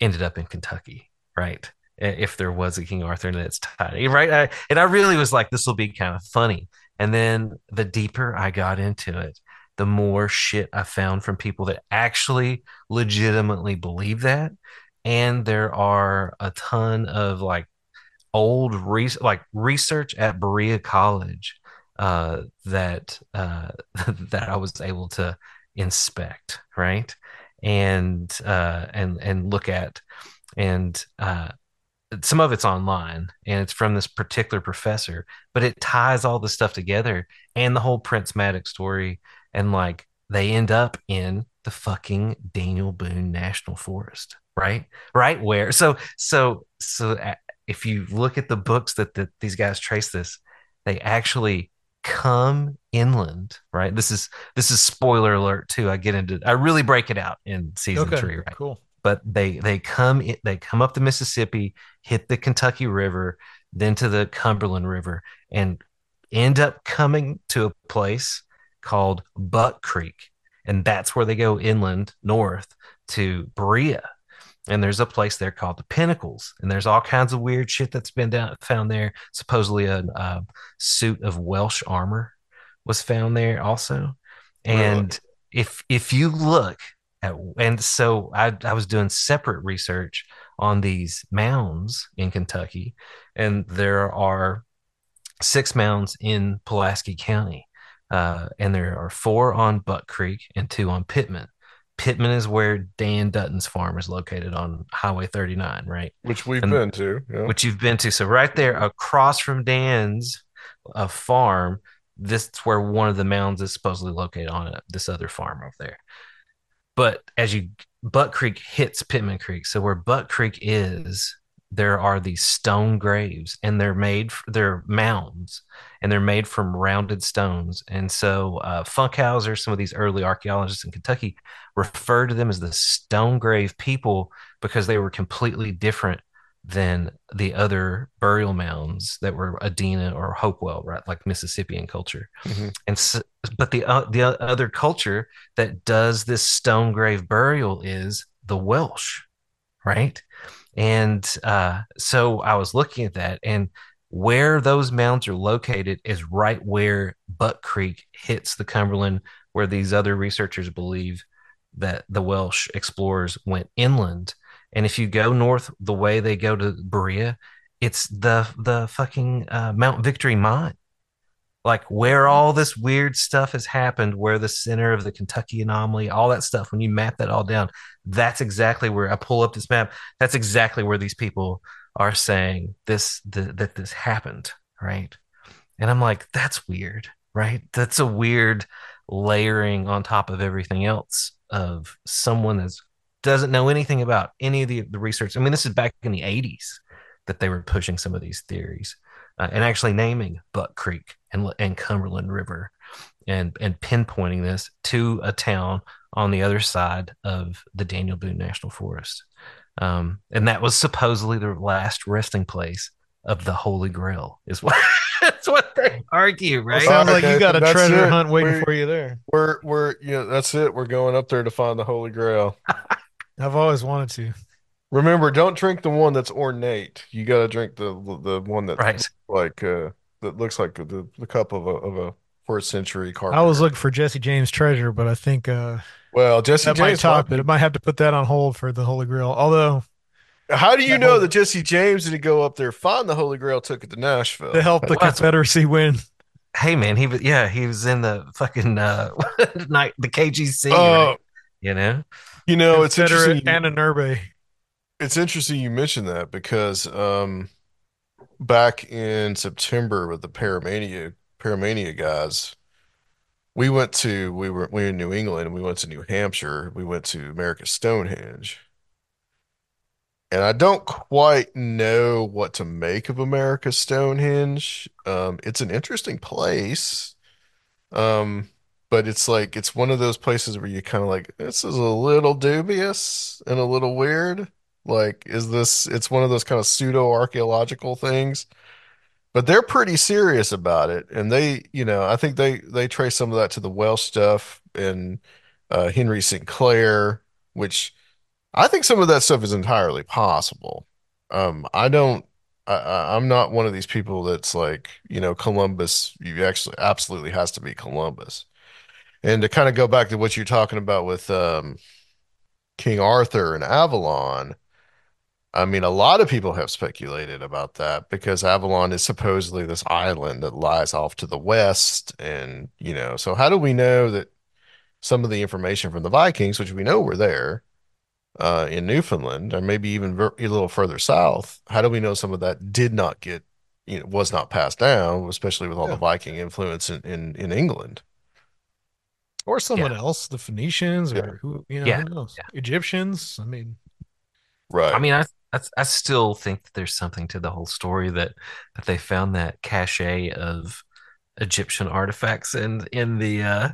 ended up in kentucky right? If there was a king arthur and it's tied right? I, and i really was like this will be kind of funny. And then the deeper i got into it the more shit i found from people that actually legitimately believe that. And there are a ton of like old re- like research at Berea College uh, that uh, [LAUGHS] that I was able to inspect, right, and uh, and and look at, and uh, some of it's online, and it's from this particular professor, but it ties all the stuff together and the whole Prince Maddox story, and like they end up in the fucking Daniel Boone National Forest, right, right where so so so if you look at the books that, that these guys trace this, they actually come inland, right? This is this is spoiler alert too. I get into I really break it out in season Okay, three, right? cool. But they they come in, they come up the Mississippi, hit the Kentucky River, then to the Cumberland River, and end up coming to a place called Buck Creek, and that's where they go inland north to Berea and there's a place there called the Pinnacles, and there's all kinds of weird shit that's been down, found there. Supposedly, a, a suit of Welsh armor was found there also. And if if you look at, and so I I was doing separate research on these mounds in Kentucky, and there are six mounds in Pulaski County, uh, and there are four on Buck Creek and two on Pitman. Pitman is where Dan Dutton's farm is located on Highway 39, right? Which we've And- been to. Yeah. Which you've been to. So right there across from Dan's uh, farm, this is where one of the mounds is supposedly located on it, this other farm over there. But as you Buck Creek hits Pitman Creek, so where Buck Creek is, there are these stone graves, and they're made they're mounds, and they're made from rounded stones. And so uh, Funkhouser, some of these early archaeologists in Kentucky, refer to them as the stone grave people because they were completely different than the other burial mounds that were Adena or Hopewell, right? Like Mississippian culture. Mhm. And so, but the uh, the other culture that does this stone grave burial is the Welsh, right? And uh, so I was looking at that, and where those mounds are located is right where Buck Creek hits the Cumberland, where these other researchers believe that the Welsh explorers went inland. And if you go north the way they go to Berea, it's the the fucking uh, Mount Victory mine like where all this weird stuff has happened, where the center of the Kentucky anomaly, all that stuff, when you map that all down, that's exactly where I pull up this map. That's exactly where these people are saying this that this happened, right? And I'm like, that's weird, right? That's a weird layering on top of everything else of someone that doesn't know anything about any of the, the research. I mean, this is back in the 80s that they were pushing some of these theories uh, and actually naming Buck Creek and, and Cumberland River and, and pinpointing this to a town on the other side of the Daniel Boone National Forest. Um, and that was supposedly the last resting place of the Holy Grail, is what, [LAUGHS] that's what they argue, right? Sounds like you got a that's treasure it. hunt waiting We- for you there. We're we're you know that's it. We're going up there to find the Holy Grail. [LAUGHS] I've always wanted to. Remember, don't drink the one that's ornate. You got to drink the the one that Right. like uh that looks like the the cup of a of a first century car. I was looking for Jesse James treasure, but I think uh, well, Jesse that might James. top it. I might have to put that on hold for the Holy Grail. Although How do you That know whole- that Jesse James didn't go up there find the Holy Grail, took it to Nashville? to help the Well, Confederacy win. Hey man, he was yeah, he was in the fucking uh [LAUGHS] night the KGC, Oh, right? you know? you know, it's Confederate interesting. Ahnenerbe. It's interesting you mentioned that because um back in September with the Paramania Paramania guys, we went to we were we were in New England and we went to New Hampshire. We went to America's Stonehenge. And I don't quite know what to make of America's Stonehenge. Um, it's an interesting place. Um, but it's like it's one of those places where you kind of like, this is a little dubious and a little weird. Like, is this, it's one of those kind of pseudo archaeological things, but they're pretty serious about it. And they, you know, I think they, they trace some of that to the Welsh stuff and uh, Henry Sinclair, which I think some of that stuff is entirely possible. Um, I don't, I, I'm not one of these people that's like, you know, Columbus, you actually absolutely has to be Columbus. And to kind of go back to what you're talking about with um, King Arthur and Avalon, I mean, a lot of people have speculated about that because Avalon is supposedly this island that lies off to the west. And, you know, so how do we know that some of the information from the Vikings, which we know were there uh, in Newfoundland, or maybe even ver- a little further south, how do we know some of that did not get, you know, was not passed down, especially with all the Viking influence in, in, in England? Or someone else, the Phoenicians, or Yeah. who you know, Yeah. who knows? Yeah. Egyptians. I mean, Right. I mean, I, I I still think that there's something to the whole story that that they found that cache of Egyptian artifacts in in the uh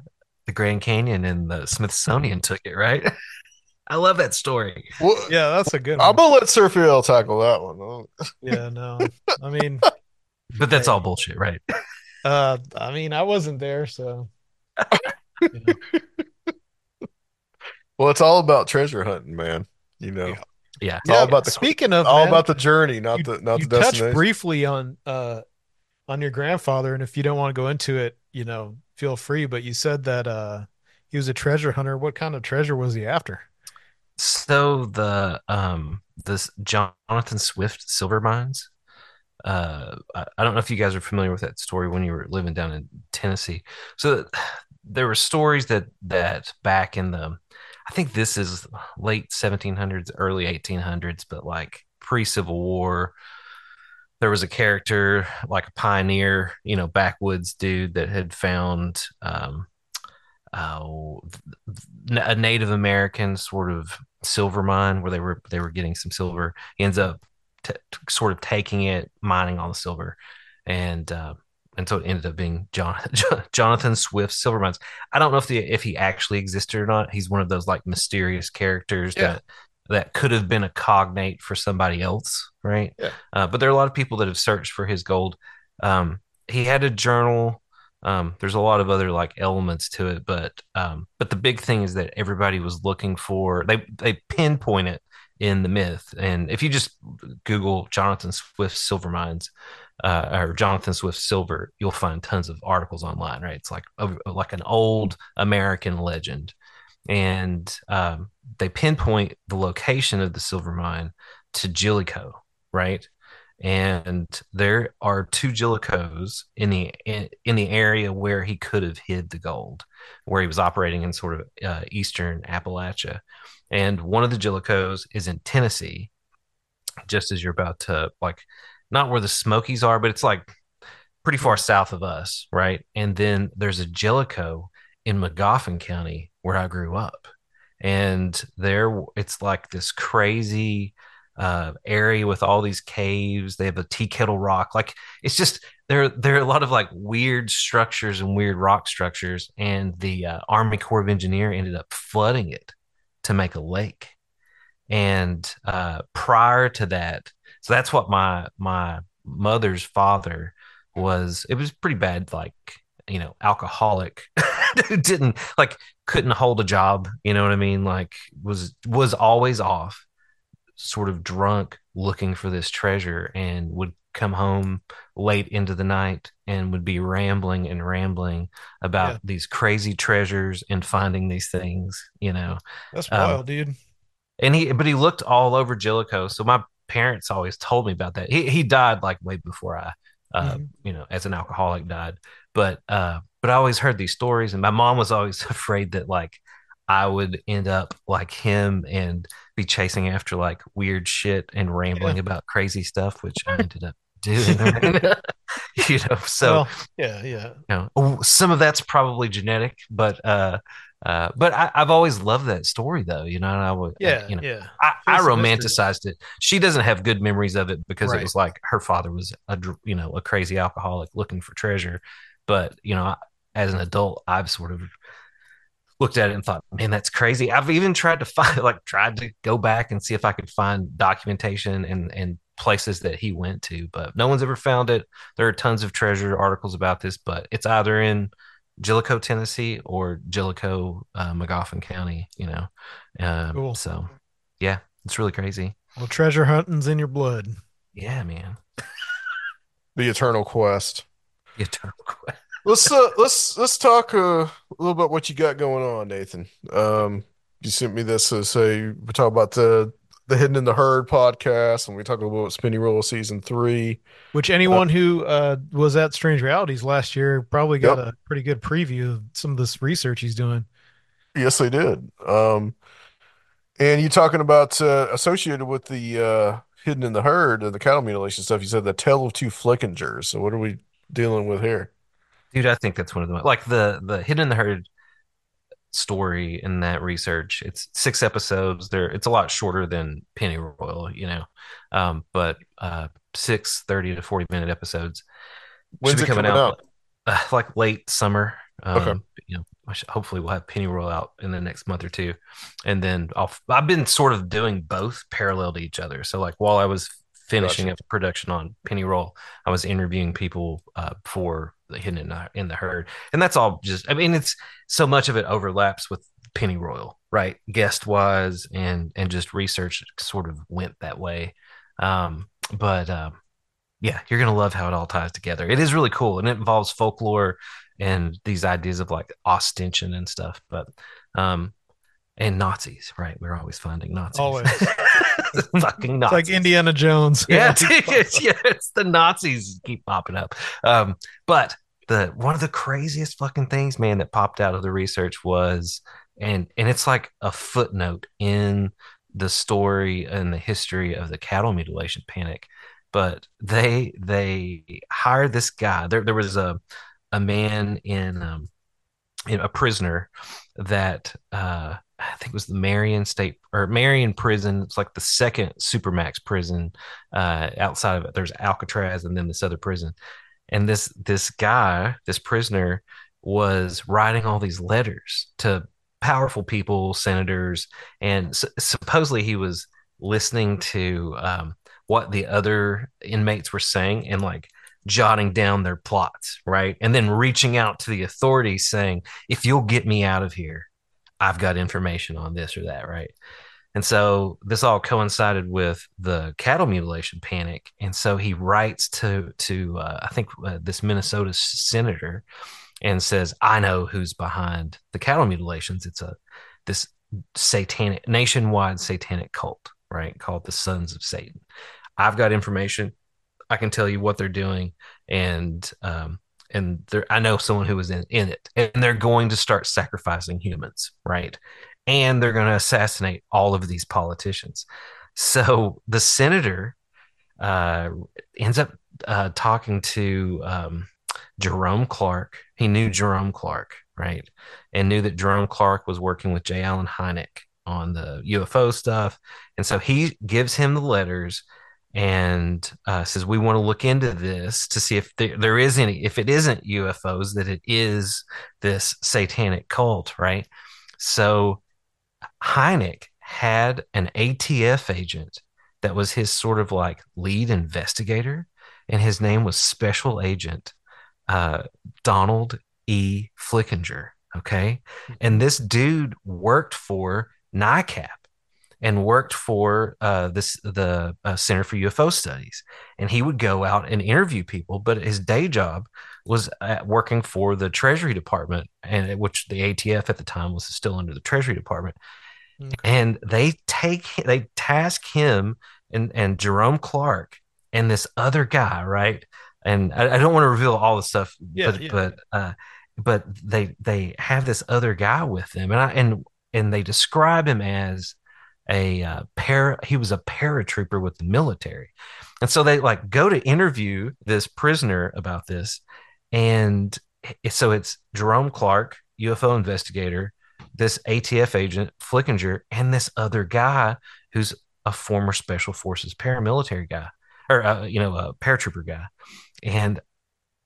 the Grand Canyon and the Smithsonian took it, right? [LAUGHS] I love that story. Well, yeah, that's a good I'm one. gonna let Sir Phil tackle that one. [LAUGHS] Yeah, no, I mean, But that's all bullshit, right? [LAUGHS] uh, I mean, I wasn't there, so Well, it's all about treasure hunting, man. You know, Yeah. Yeah. it's all about the speaking of all man, about the journey, not you, the not you the touched destination. briefly on uh on your grandfather, and if you don't want to go into it, you know, feel free. But you said that uh he was a treasure hunter. What kind of treasure was he after? So the um this Jonathan Swift silver mines. Uh, I, I don't know if you guys are familiar with that story when you were living down in Tennessee. So there were stories that that back in the, I think this is late 1700s, early 1800s, but like pre-Civil War, there was a character like a pioneer, you know, backwoods dude that had found um, uh, a Native American sort of silver mine where they were they were getting some silver. He ends up t- sort of taking it, mining all the silver, and uh, and so it ended up being John [LAUGHS] Jonathan Swift silver mines. I don't know if the if he actually existed or not. He's one of those like mysterious characters Yeah. that that could have been a cognate for somebody else, right? Yeah. Uh, but there are a lot of people that have searched for his gold. Um, he had a journal. Um, there's a lot of other like elements to it, but um, but the big thing is that everybody was looking for. They they pinpoint it in the myth, and if you just Google Jonathan Swift silver mines uh, or Jonathan Swift silver, you'll find tons of articles online. Right? It's like a, like an old American legend, and um, they pinpoint the location of the silver mine to Jellico, right? And there are two Jellicos in the in, in the area where he could have hid the gold, where he was operating in sort of uh, eastern Appalachia. And one of the Jellicos is in Tennessee, just as you're about to like, not where the Smokies are, but it's like pretty far south of us, right? And then there's a Jellicoe in Magoffin County where I grew up, and there it's like this crazy uh, area with all these caves. They have a tea kettle rock, like it's just there. There are a lot of like weird structures and weird rock structures, and the uh, Army Corps of Engineer ended up flooding it to make a lake. And uh, prior to that, so that's what my my mother's father was it was pretty bad, like you know, alcoholic [LAUGHS] who didn't like couldn't hold a job. You know what I mean? Like was was always off, sort of drunk, looking for this treasure, and would come home late into the night and would be rambling and rambling about Yeah. these crazy treasures and finding these things. You know, That's Um, wild, dude. and he but he looked all over Jellicoe. So my parents always told me about that. He he died like way before I, uh, Mhm. you know, as an alcoholic died. But uh, but I always heard these stories, and my mom was always [LAUGHS] afraid that like I would end up like him and be chasing after like weird shit and rambling about crazy stuff, which I [LAUGHS] ended up doing. [LAUGHS] you know, so well, yeah, yeah. you know some of that's probably genetic but uh uh but I, i've always loved that story though you know and i would Yeah, you know yeah. I, I Feels the mystery. romanticized it she doesn't have good memories of it because Right. it was like her father was a you know a crazy alcoholic looking for treasure but you know I, as an adult i've sort of looked at it and thought man that's crazy i've even tried to find [LAUGHS] like tried to go back and see if i could find documentation and and places that he went to but no one's ever found it there are tons of treasure articles about this but it's either in Jellico, Tennessee, or Jellicoe, uh, Magoffin County. You know, um, Cool. so yeah, it's really crazy. Well, treasure hunting's in your blood. Yeah, man. [LAUGHS] The eternal quest. The Eternal Quest. Let's uh, let's let's talk uh, a little about what you got going on, Nathan. Um, you sent me this to say we talk about the the Hidden in the Herd podcast, and we talk a little about Spinny Roll season three. Which anyone who uh, was at Strange Realities last year probably got Yep. a pretty good preview of some of this research he's doing. Yes, they did. Um, and you talking about uh, associated with the uh, Hidden in the Herd and the cattle mutilation stuff. You said the Tale of Two Flickingers. So what are we dealing with here? Dude, I think that's one of the like the the Hidden in the Herd story in that research. It's six episodes. There, it's a lot shorter than Pennyroyal, you know, um, but uh, six 30 to forty minute episodes. When's Should be coming coming out, uh, like late summer. Um, Okay. You know, should, hopefully we'll have Pennyroyal out in the next month or two, and then I'll. I've been sort of doing both parallel to each other. So like while I was finishing Gotcha. up production on Pennyroyal, I was interviewing people uh, for the Hidden in the, in the Herd, and that's all. Just I mean, it's so much of it overlaps with Pennyroyal, right? Guest wise, and and just research sort of went that way. Um, but um, yeah, you're gonna love how it all ties together. It is really cool, and it involves folklore and these ideas of like ostension and stuff. But um, and Nazis, right? We're always finding Nazis. Always. [LAUGHS] [LAUGHS] fucking It's like Indiana Jones. Yeah, it's, yeah, it's the Nazis keep popping up. Um, but the one of the craziest fucking things, man, that popped out of the research was, and and it's like a footnote in the story and the history of the cattle mutilation panic. But they they hired this guy. There there was a a man in um in a prisoner that uh I think it was the Marion State or Marion prison. It's like the second supermax prison uh, outside of it. There's Alcatraz and then this other prison. And this this guy, this prisoner, was writing all these letters to powerful people, senators, and supposedly he was listening to um, what the other inmates were saying and like jotting down their plots, right? And then reaching out to the authorities saying, if you'll get me out of here, I've got information on this or that, right? And so this all coincided with the cattle mutilation panic, and so he writes to to uh, I think uh, this Minnesota senator and says, "I know who's behind the cattle mutilations. It's a this satanic nationwide satanic cult, right? Called the Sons of Satan. I've got information. I can tell you what they're doing, and um, and I know someone who was in, in it, and they're going to start sacrificing humans, right? And they're going to assassinate all of these politicians. So the senator uh, ends up uh, talking to um, Jerome Clark. He knew Jerome Clark, right? And knew that Jerome Clark was working with J. Allen Hynek on the UFO stuff. And so he gives him the letters and uh, says, We want to look into this to see if there, there is any, if it isn't UFOs, that it is this satanic cult, right? So Hynek had an ATF agent that was his sort of like lead investigator and his name was Special Agent uh, Donald E. Flickinger. Okay. And this dude worked for NICAP and worked for uh, this the uh, Center for UFO Studies. And he would go out and interview people, but his day job was working for the Treasury Department, and which the ATF at the time was still under the Treasury Department. Okay. And they take they task him and and Jerome Clark and this other guy, right? And I, I don't want to reveal all the stuff, yeah, but yeah. but uh, but they they have this other guy with them, and I and and they describe him as a uh, para. He was a paratrooper with the military, and so they like go to interview this prisoner about this, and so it's Jerome Clark, UFO investigator, this ATF agent Flickinger, and this other guy who's a former Special Forces paramilitary guy, or uh, you know, a paratrooper guy, and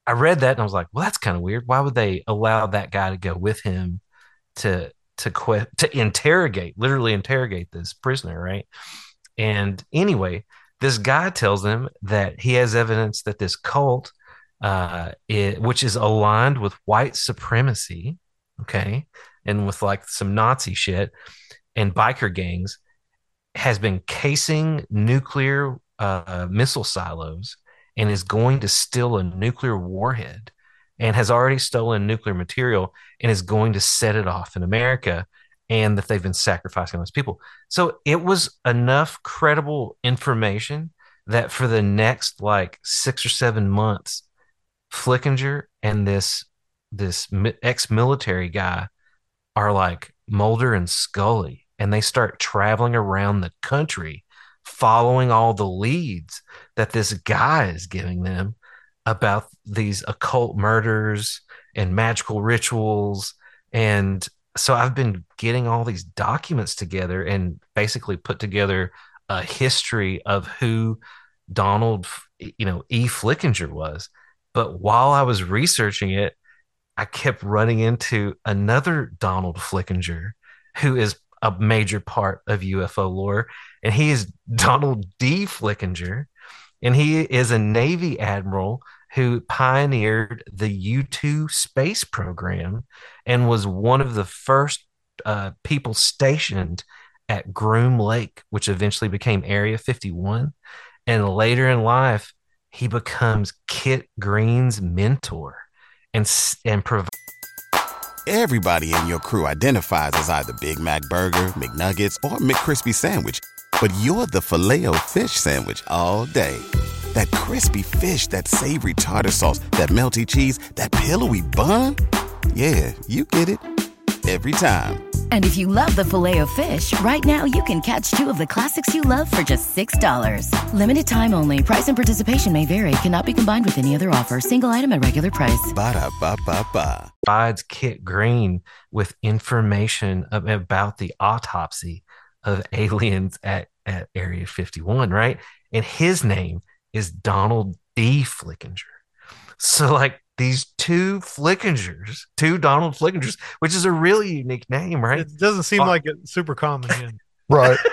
I read that and I was like, well, that's kind of weird. Why would they allow that guy to go with him to to quit to interrogate, literally interrogate this prisoner, right? And anyway, this guy tells them that he has evidence that this cult, uh, it, which is aligned with white supremacy, okay, and with like some Nazi shit and biker gangs, has been casing nuclear uh, missile silos and is going to steal a nuclear warhead and has already stolen nuclear material and is going to set it off in America and that they've been sacrificing those people. So it was enough credible information that for the next like six or seven months, Flickinger and this this ex-military guy are like Mulder and Scully, and they start traveling around the country following all the leads that this guy is giving them about these occult murders and magical rituals and so I've been getting all these documents together and basically put together a history of who Donald, you know, E. Flickinger was. But while I was researching it, I kept running into another Donald Flickinger, who is a major part of UFO lore, and he is Donald D. Flickinger, and he is a Navy admiral who pioneered the U 2 space program and was one of the first uh, people stationed at Groom Lake, which eventually became Area 51. And later in life, he becomes Kit Green's mentor and, and provides. Everybody in your crew identifies as either Big Mac Burger, McNuggets, or McCrispy Sandwich, but you're the filet fish Sandwich all day. That crispy fish, that savory tartar sauce, that melty cheese, that pillowy bun. Yeah, you get it every time. And if you love the filet of fish, right now you can catch two of the classics you love for just $6. Limited time only. Price and participation may vary. Cannot be combined with any other offer. Single item at regular price. Ba da ba ba ba. Provides Kit Green with information about the autopsy of aliens at, at Area 51, right? And his name is Donald D. Flickinger. So, like, these two Flickingers, two Donald Flickingers, which is a really unique name, right? It doesn't seem uh, like it's super common. Yeah. right. [LAUGHS]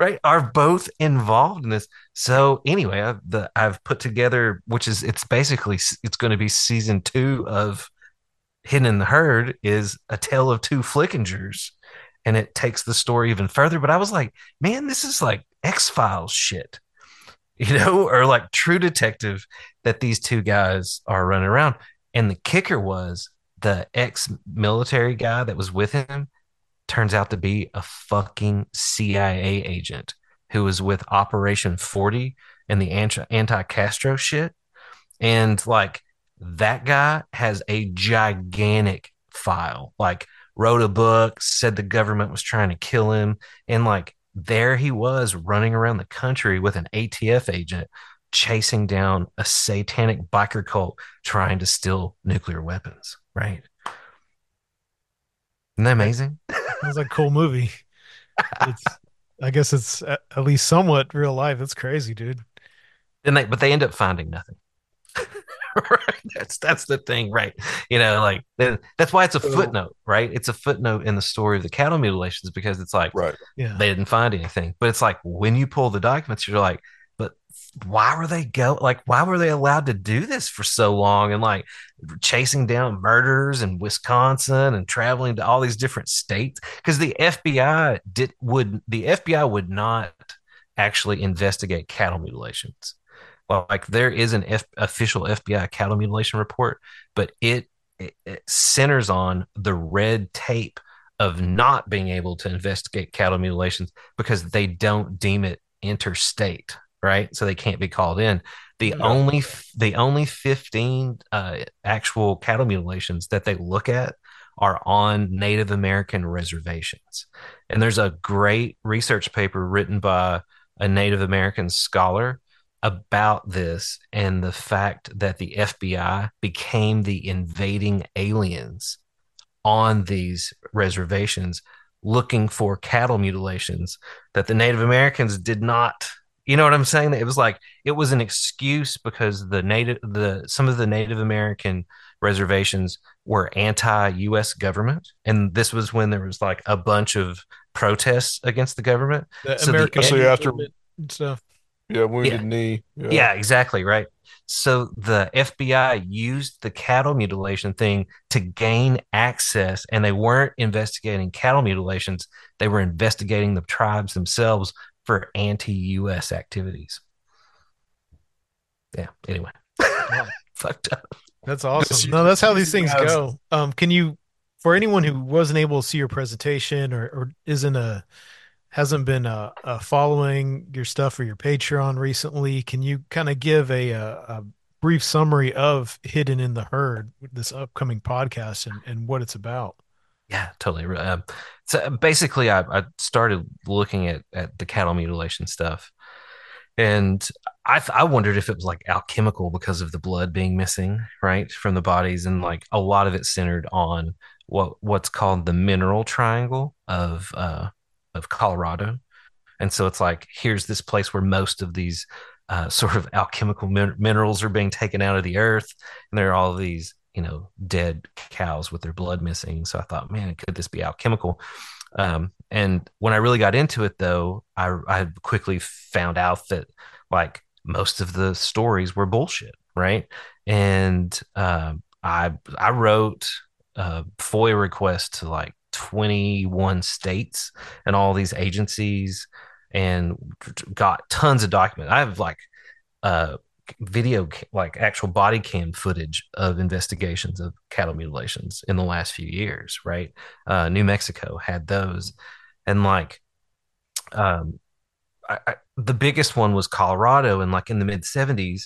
right are both involved in this so anyway I've, the, I've put together which is it's basically it's going to be season two of hidden in the herd is a tale of two flickingers and it takes the story even further but i was like man this is like x-files shit [LAUGHS] you know, or like true detective that these two guys are running around. And the kicker was the ex military guy that was with him turns out to be a fucking CIA agent who was with Operation 40 and the anti Castro shit. And like that guy has a gigantic file, like wrote a book, said the government was trying to kill him. And like there he was running around the country with an ATF agent chasing down a satanic biker cult trying to steal nuclear weapons, right? Isn't that amazing? Sounds like a cool movie. It's, I guess it's at least somewhat real life. It's crazy, dude. And they, but they end up finding nothing. [LAUGHS] right? That's that's the thing, right? You know, like that's why it's a uh-huh. footnote, right? It's a footnote in the story of the cattle mutilations because it's like, right, yeah, they didn't find anything. But it's like when you pull the documents, you're like, but why were they go like why were they allowed to do this for so long and like chasing down murders in Wisconsin and traveling to all these different states because the FBI did would the FBI would not actually investigate cattle mutilations. Well, like there is an F, official FBI cattle mutilation report, but it, it, it centers on the red tape of not being able to investigate cattle mutilations because they don't deem it interstate right? So they can't be called in. The yeah. only the only 15 uh, actual cattle mutilations that they look at are on Native American reservations. And there's a great research paper written by a Native American scholar about this and the fact that the FBI became the invading aliens on these reservations looking for cattle mutilations that the Native Americans did not you know what I'm saying? It was like it was an excuse because the native the some of the Native American reservations were anti-US government and this was when there was like a bunch of protests against the government. The so American the, after stuff. Yeah, wounded yeah. knee. Yeah. yeah, exactly, right. So the FBI used the cattle mutilation thing to gain access, and they weren't investigating cattle mutilations. They were investigating the tribes themselves for anti-US activities. Yeah. Anyway, [LAUGHS] fucked up. That's awesome. No, that's how these things go. Um, can you, for anyone who wasn't able to see your presentation or, or isn't a hasn't been uh, uh, following your stuff or your Patreon recently, can you kind of give a, a, a, brief summary of Hidden in the Herd, this upcoming podcast, and, and what it's about? Yeah, totally. Um, so basically, I, I, started looking at, at the cattle mutilation stuff, and I, I wondered if it was like alchemical because of the blood being missing, right, from the bodies, and like a lot of it centered on what what's called the mineral triangle of uh, of Colorado, and so it's like here's this place where most of these uh, [LAUGHS] sort of alchemical min- minerals are being taken out of the earth, and there are all these you know dead cows with their blood missing. So i thought man could this be alchemical? Um, and when i really got into it though I, I quickly found out that like most of the stories were bullshit right? And uh, i i wrote a foia request to like 21 states and all these agencies and got tons of documents i have like uh video like actual body cam footage of investigations of cattle mutilations in the last few years right uh, new mexico had those and like um I, I, the biggest one was colorado and like in the mid 70s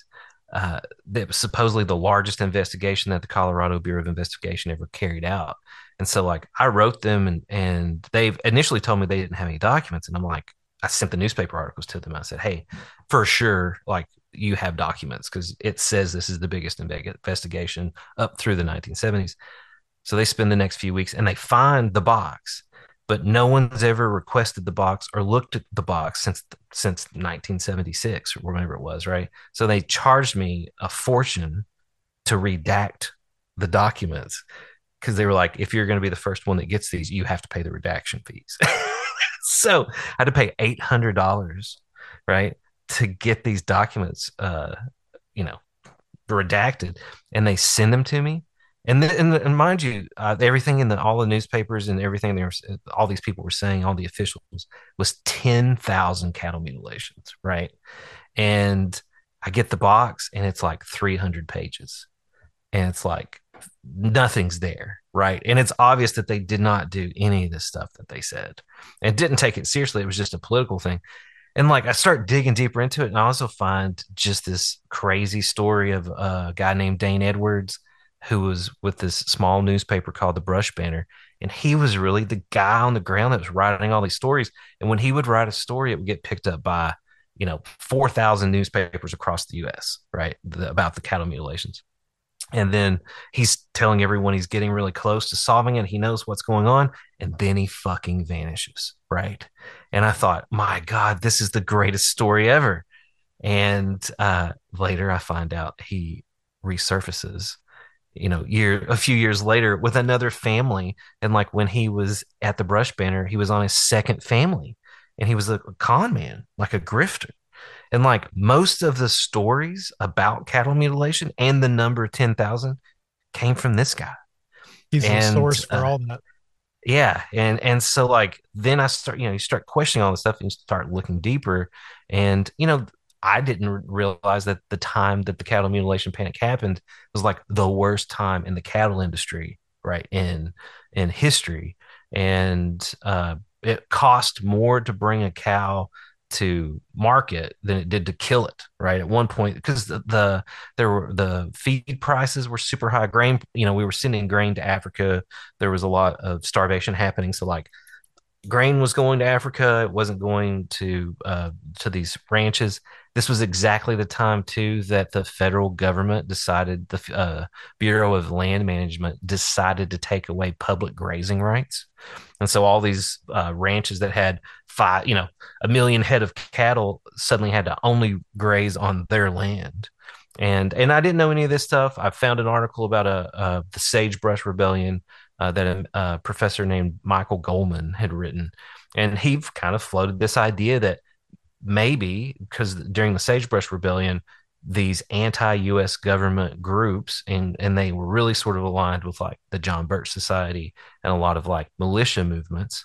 uh, that was supposedly the largest investigation that the Colorado Bureau of Investigation ever carried out. And so, like, I wrote them, and and they initially told me they didn't have any documents, and I'm like, I sent the newspaper articles to them. I said, hey, for sure, like you have documents because it says this is the biggest investigation up through the 1970s. So they spend the next few weeks and they find the box, but no one's ever requested the box or looked at the box since since 1976 or whatever it was, right? So they charged me a fortune to redact the documents because they were like, if you're going to be the first one that gets these, you have to pay the redaction fees. [LAUGHS] so I had to pay eight hundred dollars, right? to get these documents, uh, you know, redacted, and they send them to me. And then, and, and mind you, uh, everything in the all the newspapers and everything there, all these people were saying, all the officials was ten thousand cattle mutilations, right? And I get the box, and it's like three hundred pages, and it's like nothing's there, right? And it's obvious that they did not do any of the stuff that they said, and didn't take it seriously. It was just a political thing and like I start digging deeper into it, and I also find just this crazy story of a guy named Dane Edwards who was with this small newspaper called the Brush Banner, and he was really the guy on the ground that was writing all these stories. And when he would write a story, it would get picked up by you know four thousand newspapers across the U.S. right the, about the cattle mutilations. And then he's telling everyone he's getting really close to solving it. He knows what's going on. And then he fucking vanishes. Right. And I thought, my God, this is the greatest story ever. And uh, later I find out he resurfaces, you know, year a few years later with another family. And like when he was at the brush banner, he was on his second family and he was a con man, like a grifter. And like most of the stories about cattle mutilation and the number 10,000 came from this guy. He's the source for uh, all that. Yeah, and and so like then I start, you know, you start questioning all this stuff and you start looking deeper. And you know, I didn't realize that the time that the cattle mutilation panic happened was like the worst time in the cattle industry, right? In in history. And uh it cost more to bring a cow to market than it did to kill it, right? At one point, because the, the there were the feed prices were super high. Grain, you know, we were sending grain to Africa there was a lot of starvation happening. So like grain was going to Africa, it wasn't going to uh, to these ranches. This was exactly the time too that the federal government decided the uh, Bureau of Land Management decided to take away public grazing rights, and so all these uh, ranches that had five, you know, a million head of cattle suddenly had to only graze on their land and and I didn't know any of this stuff. I found an article about a uh, the Sagebrush Rebellion uh, that a, a professor named Michael Goldman had written, and he kind of floated this idea that maybe because during the Sagebrush Rebellion, these anti-U.S. government groups and and they were really sort of aligned with like the John Birch Society and a lot of like militia movements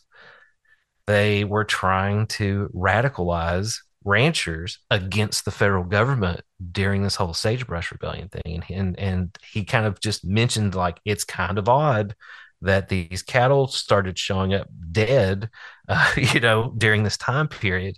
they were trying to radicalize ranchers against the federal government during this whole sagebrush rebellion thing and and, and he kind of just mentioned like it's kind of odd that these cattle started showing up dead uh, [LAUGHS] you know during this time period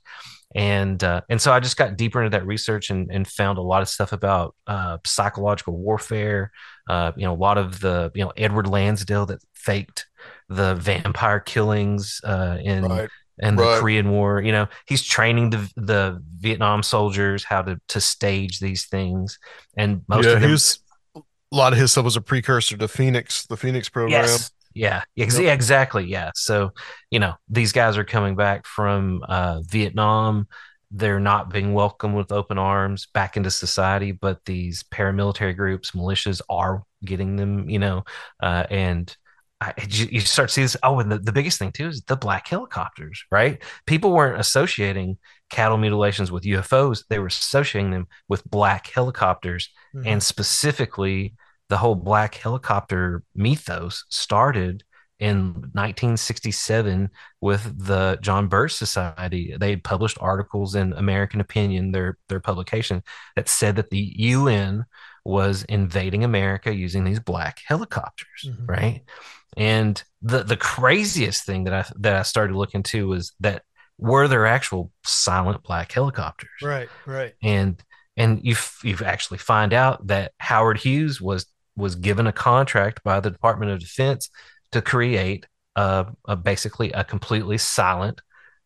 and uh, and so I just got deeper into that research and, and found a lot of stuff about uh, psychological warfare. Uh, you know, a lot of the you know Edward Lansdale that faked the vampire killings uh, in Right. in the Right. Korean War. You know, he's training the the Vietnam soldiers how to to stage these things, and most yeah, of them a lot of his stuff was a precursor to Phoenix, the Phoenix program. Yes. Yeah. Ex- Yep. exactly. Yeah. So, you know, these guys are coming back from uh, Vietnam. They're not being welcomed with open arms back into society, but these paramilitary groups, militias are getting them, you know, uh, and I, you start to see this. Oh, and the, the biggest thing too is the black helicopters, right? People weren't associating cattle mutilations with UFOs. They were associating them with black helicopters Mhm. and specifically the whole black helicopter mythos started in 1967 with the John Birch Society. They published articles in American Opinion, their their publication, that said that the UN was invading America using these black helicopters, Mhm. right? And the the craziest thing that I that I started looking to was that were there actual silent black helicopters? Right, right. and and you you actually find out that Howard Hughes was was given a contract by the Department of Defense to create a, a basically a completely silent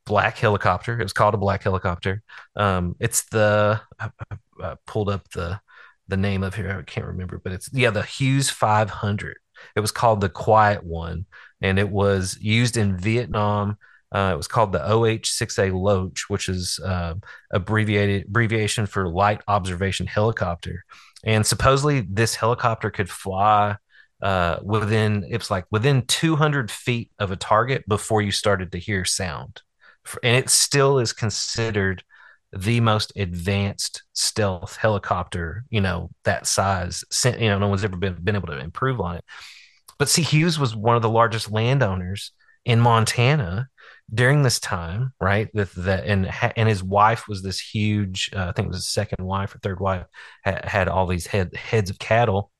black helicopter. It was called a black helicopter. Um, it's the I, I- I pulled up the the name of here. I can't remember, but it's yeah the Hughes 500. It was called the Quiet One, and it was used in Vietnam. Uh, it was called the OH-6A Loach, which is uh, abbreviated abbreviation for light observation helicopter. And supposedly this helicopter could fly uh, within it's like within 200 feet of a target before you started to hear sound, and it still is considered the most advanced stealth helicopter. You know that size. You know, no one's ever been been able to improve on it. But see, Hughes was one of the largest landowners in Montana during this time, right? That, and and his wife was this huge. Uh, I think it was his second wife or third wife ha- had all these head heads of cattle,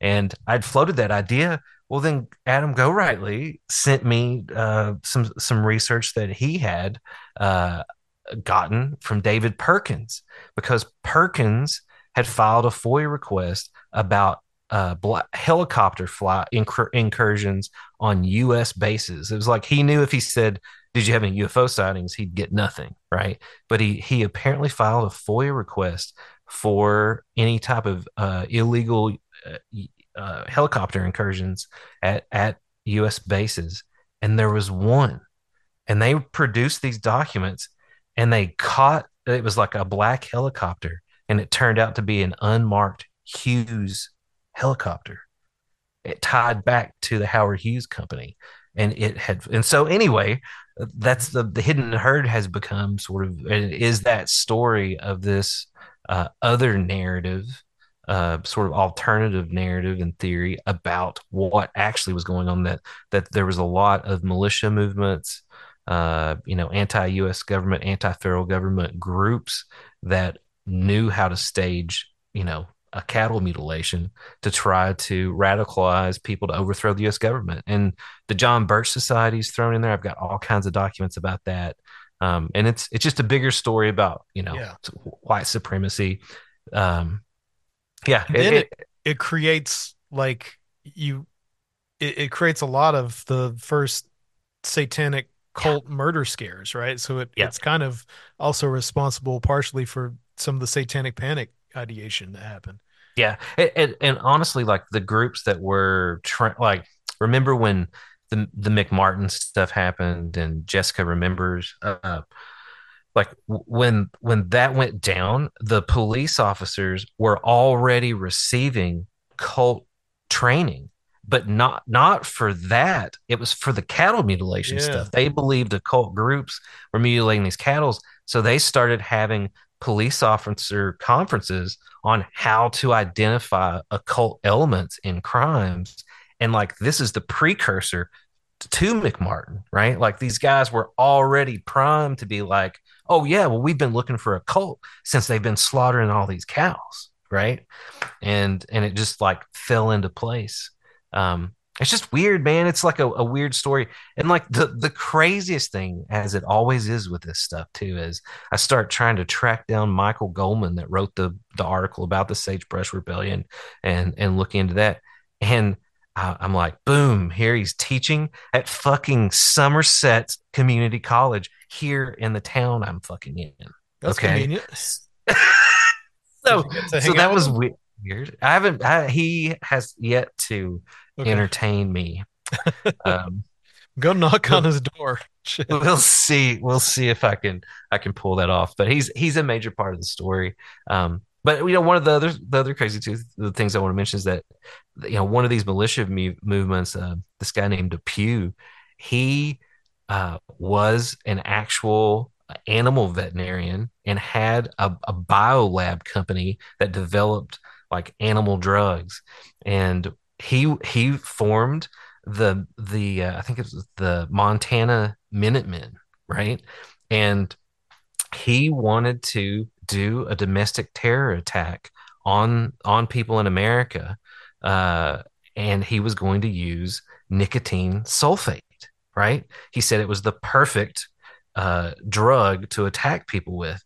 and I'd floated that idea. Well, then Adam Gorightly sent me uh, some some research that he had uh, gotten from David Perkins because Perkins had filed a FOIA request about uh, black helicopter fly incur- incursions on U.S. bases. It was like he knew if he said, "Did you have any UFO sightings?" he'd get nothing, right? But he he apparently filed a FOIA request for any type of uh, illegal uh, uh, helicopter incursions at at U.S. bases, and there was one, and they produced these documents, and they caught it was like a black helicopter, and it turned out to be an unmarked Hughes helicopter. It tied back to the Howard Hughes company, and it had and so anyway, that's the the hidden herd has become sort of is that story of this uh, other narrative uh, sort of alternative narrative and theory about what actually was going on that that there was a lot of militia movements uh, you know anti-us government anti-federal government groups that knew how to stage you know a cattle mutilation to try to radicalize people to overthrow the U.S. government. And the John Birch Society is thrown in there. I've got all kinds of documents about that, um, and it's it's just a bigger story about you know Yeah. white supremacy. Um, yeah, it- it- it, it creates like you it, it creates a lot of the first satanic cult murder scares, right? So it, Yeah. it's kind of also responsible partially for some of the satanic panic ideation that happened. Yeah, and, and, and honestly, like the groups that were tra- like, remember when the the McMartin stuff happened, and Jessica remembers, uh, like when when that went down, the police officers were already receiving cult training, but not not for that. It was for the cattle mutilation Yeah. stuff. They believed occult groups were mutilating these cattle, so they started having police officer conferences on how to identify occult elements in crimes. And like this is the precursor to McMartin, right? Like these guys were already primed to be like, oh yeah, well we've been looking for a cult since they've been slaughtering all these cows, right? And and it just like fell into place. Um, it's just weird, man. It's like a, a weird story. And like the the craziest thing, as it always is with this stuff too, is I start trying to track down Michael Goldman that wrote the the article about the Sagebrush Rebellion and and look into that. And I, I'm like, boom, here he's teaching at fucking Somerset Community College here in the town I'm fucking in. That's Okay. convenient. [LAUGHS] so Did you get to so that was weird. I haven't. I, he has yet to Okay. entertain me. [LAUGHS] Um, Go knock on his door. [LAUGHS] Shit. we'll see. We'll see if I can I can pull that off. But he's he's a major part of the story. Um, but you know, one of the other the other crazy two the things I want to mention is that you know one of these militia mu- movements, uh, this guy named DePugh, he uh, was an actual animal veterinarian and had a, a biolab company that developed like animal drugs, and he he formed the the uh, I think it was the Montana Minutemen, right? And he wanted to do a domestic terror attack on on people in America, uh, and he was going to use nicotine sulfate, right? He said it was the perfect uh, drug to attack people with.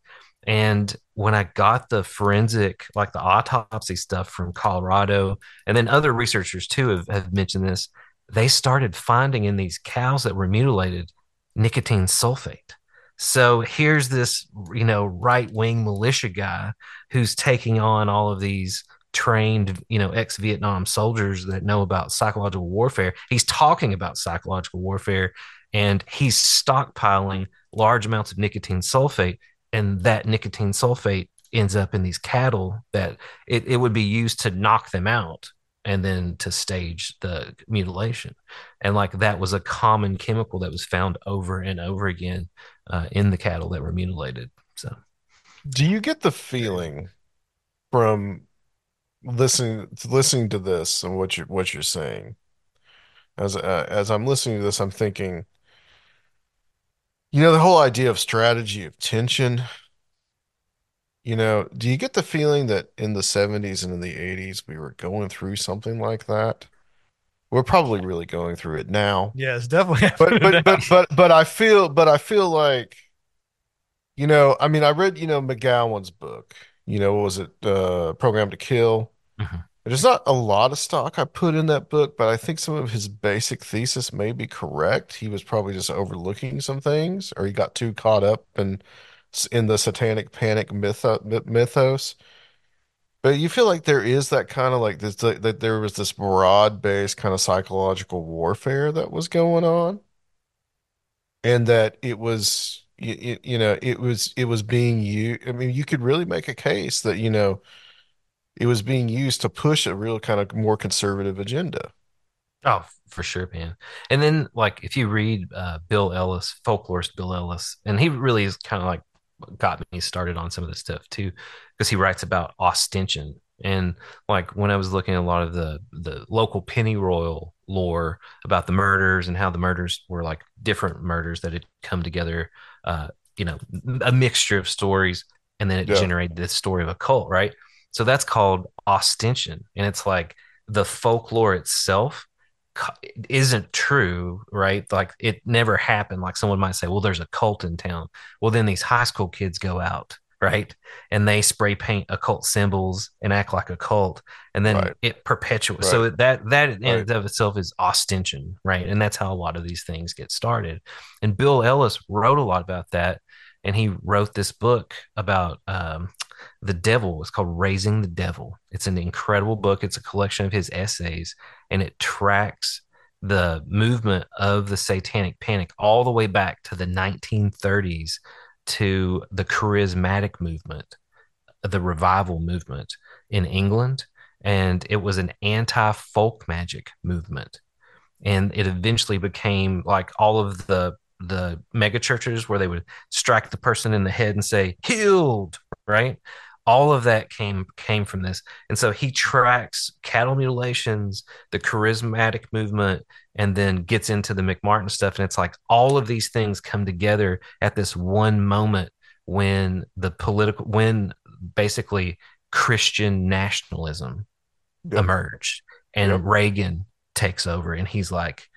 And when I got the forensic, like the autopsy stuff from Colorado, and then other researchers too have, have mentioned this, they started finding in these cows that were mutilated nicotine sulfate. So here's this, you know, right wing militia guy who's taking on all of these trained, you know, ex Vietnam soldiers that know about psychological warfare. He's talking about psychological warfare and he's stockpiling large amounts of nicotine sulfate. And that nicotine sulfate ends up in these cattle that it, it would be used to knock them out and then to stage the mutilation. And like that was a common chemical that was found over and over again uh, in the cattle that were mutilated. So Do you get the feeling from listening listening to this and what you're what you're saying? As uh, as I'm listening to this, I'm thinking, you know, the whole idea of strategy of tension. You know, do you get the feeling that in the 70s and in the 80s we were going through something like that? We're probably really going through it now. Yeah, it's definitely [LAUGHS] But but but but but I feel but I feel like you know, I mean I read, you know, McGowan's book. You know, what was it uh Programmed to Kill? Mhm. There's not a lot of stock I put in that book, but I think some of his basic thesis may be correct. He was probably just overlooking some things, or he got too caught up in in the satanic panic mytho, myth- mythos. But you feel like there is that kind of like this that there was this broad-based kind of psychological warfare that was going on, and that it was you, you know it was it was being used. I mean, you could really make a case that you know it was being used to push a real kind of more conservative agenda. Oh, for sure, man. And then like if you read uh, Bill Ellis, folklorist Bill Ellis, and he really is kind of like got me started on some of this stuff too, because he writes about ostension. And like when I was looking at a lot of the the local pennyroyal lore about the murders and how the murders were like different murders that had come together, uh, you know, a mixture of stories, and then it Yeah. generated this story of a cult, right? So that's called ostension, and it's like the folklore itself isn't true, right? Like it never happened. Like someone might say, well, there's a cult in town. Well, then these high school kids go out, right? And they spray paint occult symbols and act like a cult. And then Right. it perpetuates. Right. So that, that in Right. and of itself is ostension, right? And that's how a lot of these things get started. And Bill Ellis wrote a lot about that. And he wrote this book about um, the devil. It's called Raising the Devil. It's an incredible book. It's a collection of his essays and it tracks the movement of the satanic panic all the way back to the 1930s to the charismatic movement, the revival movement in England. And it was an anti folk magic movement. And it eventually became like all of the the mega churches where they would strike the person in the head and say healed right? All of that came came from this. And so he tracks cattle mutilations the charismatic movement and then gets into the mcmartin stuff. And it's like all of these things come together at this one moment when the political when basically christian nationalism emerged and reagan takes over and he's like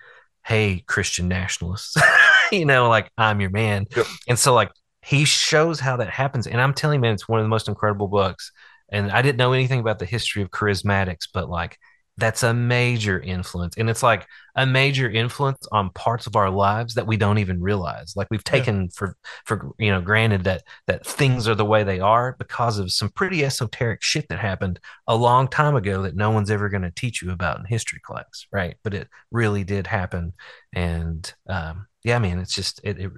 hey christian nationalists [LAUGHS] you know like i'm your man. And so like he shows how that happens. And i'm telling you man it's one of the most incredible books. And i didn't know anything about the history of charismatics but like that's a major influence. And it's like a major influence on parts of our lives that we don't even realize. Like we've Yeah. taken for for you know granted that that things are the way they are because of some pretty esoteric shit that happened a long time ago that no one's ever going to teach you about in history class right? But it really did happen. And um yeah man it's just it, it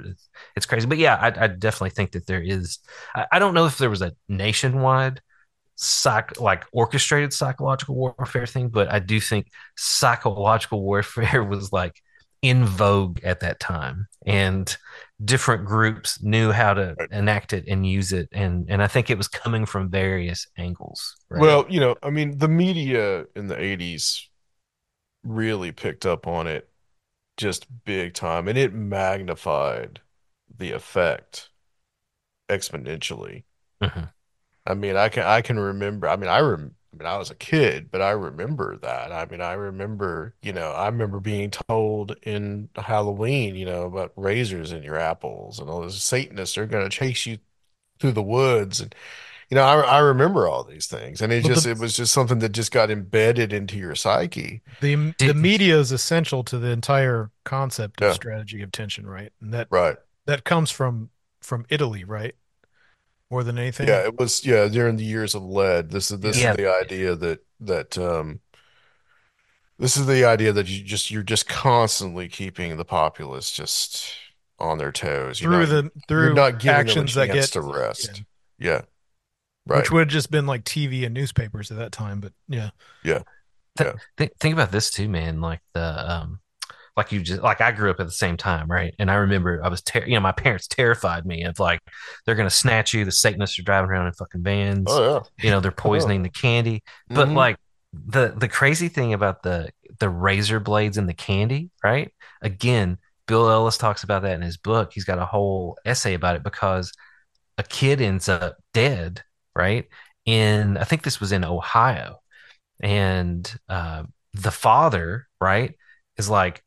it's, crazy but yeah I, I definitely think that there is I, I don't know if there was a nationwide psych like orchestrated psychological warfare thing but i do think psychological warfare was like in vogue at that time and different groups knew how to Right. enact it and use it and and i think it was coming from various angles right? Well, you know, I mean, the media in the 80s really picked up on it just big time, and it magnified the effect exponentially. Mhm. I mean, I can I can remember. I mean, I rem I mean, I was a kid, but I remember that. I mean, I remember, you know, I remember being told in Halloween, you know, about razors in your apples and all those Satanists are going to chase you through the woods and you know, I I remember all these things, and it Well, just the- it was just something that just got embedded into your psyche. The the media is essential to the entire concept of Yeah. strategy of tension, right? And that Right. that comes from from Italy, right? More than anything. Yeah, it was yeah, during the years of lead. This is this Yeah. is the idea that that um this is the idea that you just you're just constantly keeping the populace just on their toes. You're through not, the through not giving them a actions that chance get to rest. yeah, Yeah. Right. which would have just been like TV and newspapers at that time. But yeah, Yeah. Think, think about this too, man. Like the um, like you just like I grew up at the same time, right? And I remember I was ter- you know my parents terrified me of like they're gonna snatch you. The Satanists are driving around in fucking vans. Oh You know they're poisoning the candy. yeah. But Mhm. like the the crazy thing about the the razor blades and the candy, right? Again, Bill Ellis talks about that in his book. He's got a whole essay about it because a kid ends up dead, right? In I think this was in Ohio, and uh, the father, right, is like.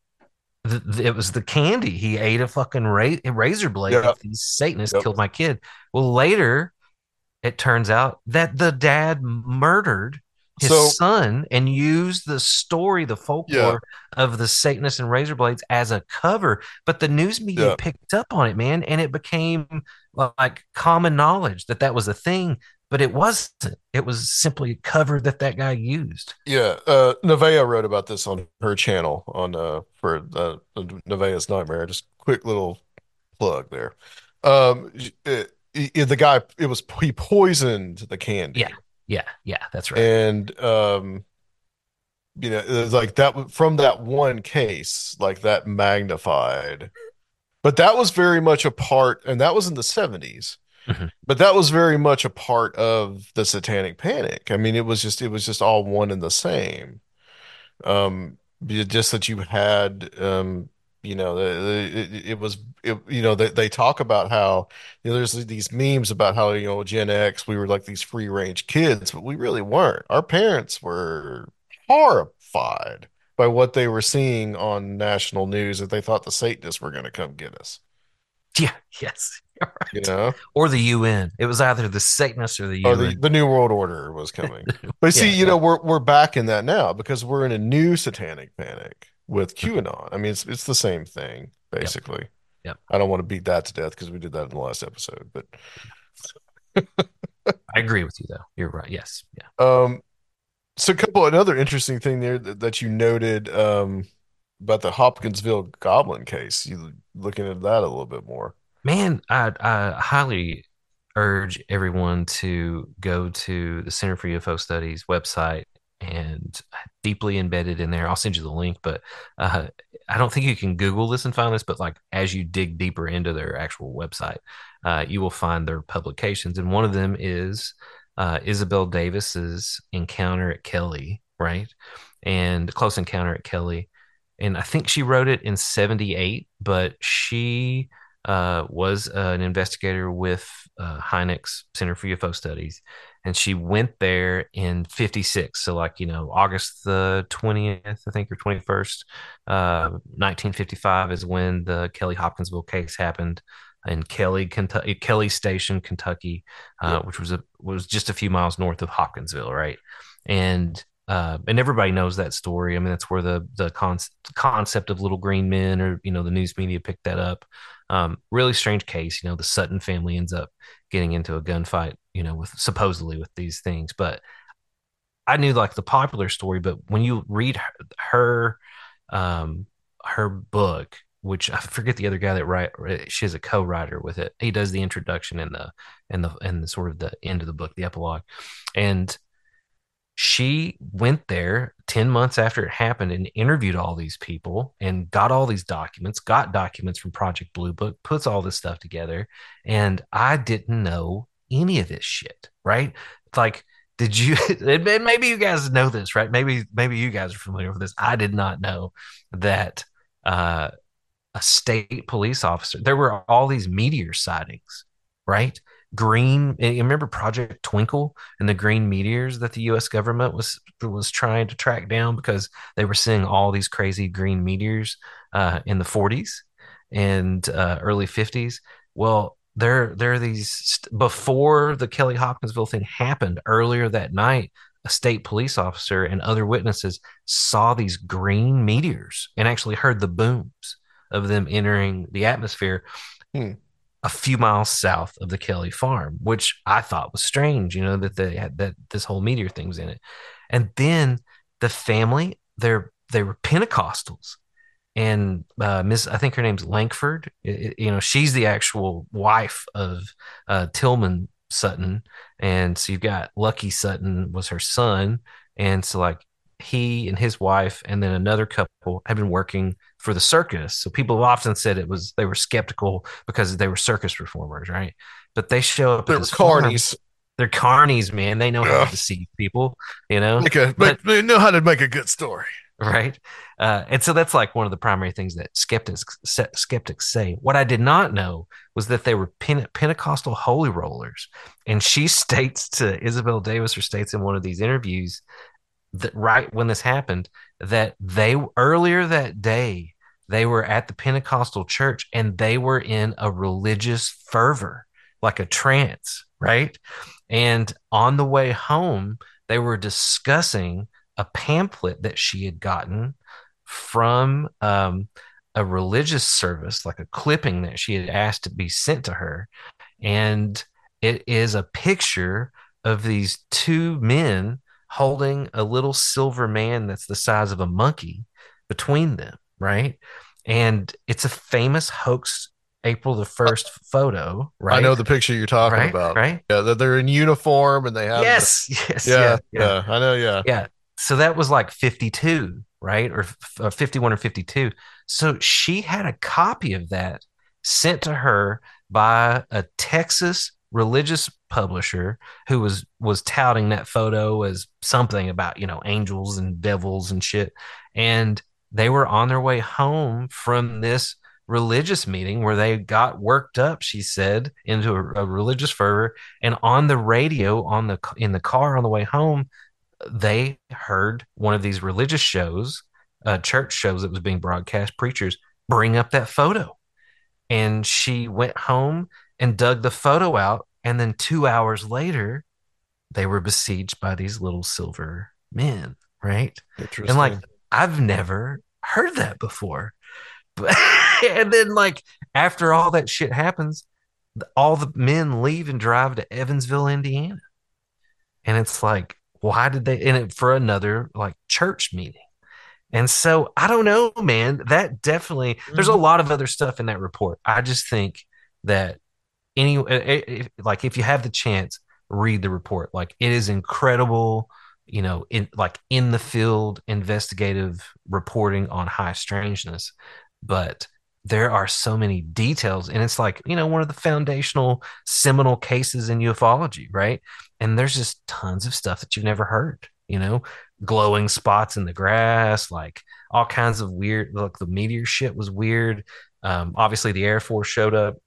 th- th- It was the candy. He ate a fucking ra- razor blade. Yeah. These Satanists Yep. killed my kid. Well, later, it turns out that the dad murdered his So- son and used the story, the folklore of the Satanists and razor blades as a cover. But the news media Yeah. picked up on it, man, and it became like common knowledge that that was a thing. But it wasn't. It was simply a cover that that guy used. Yeah, uh, Nevaeh wrote about this on her channel on uh for uh, Nevaeh's Nightmare. Just quick little plug there. Um, it, it- the guy it was he poisoned the candy, Yeah. Yeah, yeah, that's right. and um, you know, it was like that from that one case, like that magnified. But that was very much a part, and that was in the 70s. Mhm. But that was very much a part of the Satanic Panic. I mean, it was just it was just all one and the same. Um, just that you had, um, you know, it, it was, it, you know, they, they talk about how, you know, there's these memes about how, you know, Gen X, we were like these free range kids, but we really weren't. Our parents were horrified by what they were seeing on national news that they thought the Satanists were going to come get us, Yeah, yes. You're [LAUGHS] you know, Or the UN. It was either the Satanists or the or UN. the, the New World Order was coming. [LAUGHS] But see, Yeah, you know, we're we're back in that now because we're in a new satanic panic with [LAUGHS] QAnon. I mean, it's it's the same thing basically. Yep. I don't want to beat that to death because we did that in the last episode. But I agree with you though. You're right. Yes. Yeah. um, so a couple another interesting thing there that, that you noted um about the Hopkinsville Goblin case. You looking at that a little bit more. Man, I, I highly urge everyone to go to the Center for UFO Studies website and deeply embedded in there. I'll send you the link, but uh, I don't think you can Google this and find this, but like as you dig deeper into their actual website, uh, you will find their publications. And one of them is uh, Isabel Davis's Encounter at Kelly, right? And Close Encounter at Kelly. And I think she wrote it in 78, but she uh, was uh, an investigator with uh, Hynek's Center for UFO Studies, and she went there in '56. So, like you know, August the 20th, I think, or 21st, uh, 1955 is when the Kelly Hopkinsville case happened in Kelly, Kentucky, Kelly Station, Kentucky, uh, Yeah. which was a was just a few miles north of Hopkinsville, right? And uh, and everybody knows that story. I mean, that's where the the con- concept of little green men, or you know, the news media picked that up. Um, really strange case. You know, the Sutton family ends up getting into a gunfight. You know, with supposedly with these things, but I knew like the popular story. But when you read her, her um, her book, which I forget the other guy that write, she has a co-writer with it. He does the introduction and the and the and the sort of the end of the book, the epilogue, and she went there 10 months after it happened and interviewed all these people and got all these documents, got documents from Project Blue Book, puts all this stuff together. And I didn't know any of this shit, right? Like, did you, [LAUGHS] maybe you guys know this, right? Maybe, maybe you guys are familiar with this. I did not know that uh, a state police officer, there were all these meteor sightings, right? Green, you remember Project Twinkle and the green meteors that the U.S. government was was trying to track down because they were seeing all these crazy green meteors uh, in the 40s and uh, early 50s. Well, there there are these before the Kelly Hopkinsville thing happened earlier that night. A state police officer and other witnesses saw these green meteors and actually heard the booms of them entering the atmosphere. Hmm. A few miles south of the Kelly farm, which I thought was strange, you know, that they had that this whole meteor thing was in it. And then the family, they're they were Pentecostals. And uh, Miss, I think her name's Lankford. It- it- you know, she's the actual wife of uh, Tillman Sutton, and so you've got Lucky Sutton was her son, and so like he and his wife, and then another couple have been working for the circus. So people have often said it was they were skeptical because they were circus performers, right? But they show up They at were this farm. carnies. They're carnies, man. They know how to deceive people, you know Make a, But- they know how to make a good story. right? Uh, and so that's like one of the primary things that skeptics skeptics say. What I did not know was that they were Pen- Pentecostal holy rollers, and she [LAUGHS] states to Isabel Davis, or states in one of these interviews that right when this happened, that they earlier that day they were at the Pentecostal church and they were in a religious fervor, like a trance, right? And on the way home, they were discussing a pamphlet that she had gotten from um, a religious service, like a clipping that she had asked to be sent to her. And it is a picture of these two men holding a little silver man that's the size of a monkey between them, right? And it's a famous hoax April the 1st photo, right? I know the picture you're talking right, about. right? Yeah, that they're in uniform and they have. the- Yes, [LAUGHS] yes, yeah, yeah, yeah, yeah, I know. Yeah. yeah. so that was like 52, right? Or uh, 51 or 52. So she had a copy of that sent to her by a Texas religious publisher who was was touting that photo as something about, you know, angels and devils and shit. And they were on their way home from this religious meeting where they got worked up she said into a, a, religious fervor and on the radio on the in the car on the way home they heard one of these religious shows uh, church shows that was being broadcast preachers bring up that photo and she went home and dug the photo out and then two hours later they were besieged by these little silver men right and like i've never heard that before [LAUGHS] But, and then like after all that shit happens, all the men leave and drive to Evansville, Indiana. And it's like, why did they in it for another like church meeting? And so I don't know, man. That definitely there's a mm-hmm. lot of other stuff in that report. I just think that any if, like if you have the chance, read the report. Like it is incredible, you know, in like in the field investigative reporting on high strangeness. But there are so many details and it's like you know one of the foundational seminal cases in ufology right? And there's just tons of stuff that you've never heard you know? Glowing spots in the grass like all kinds of weird like the meteor shit was weird. Um, obviously the air force showed up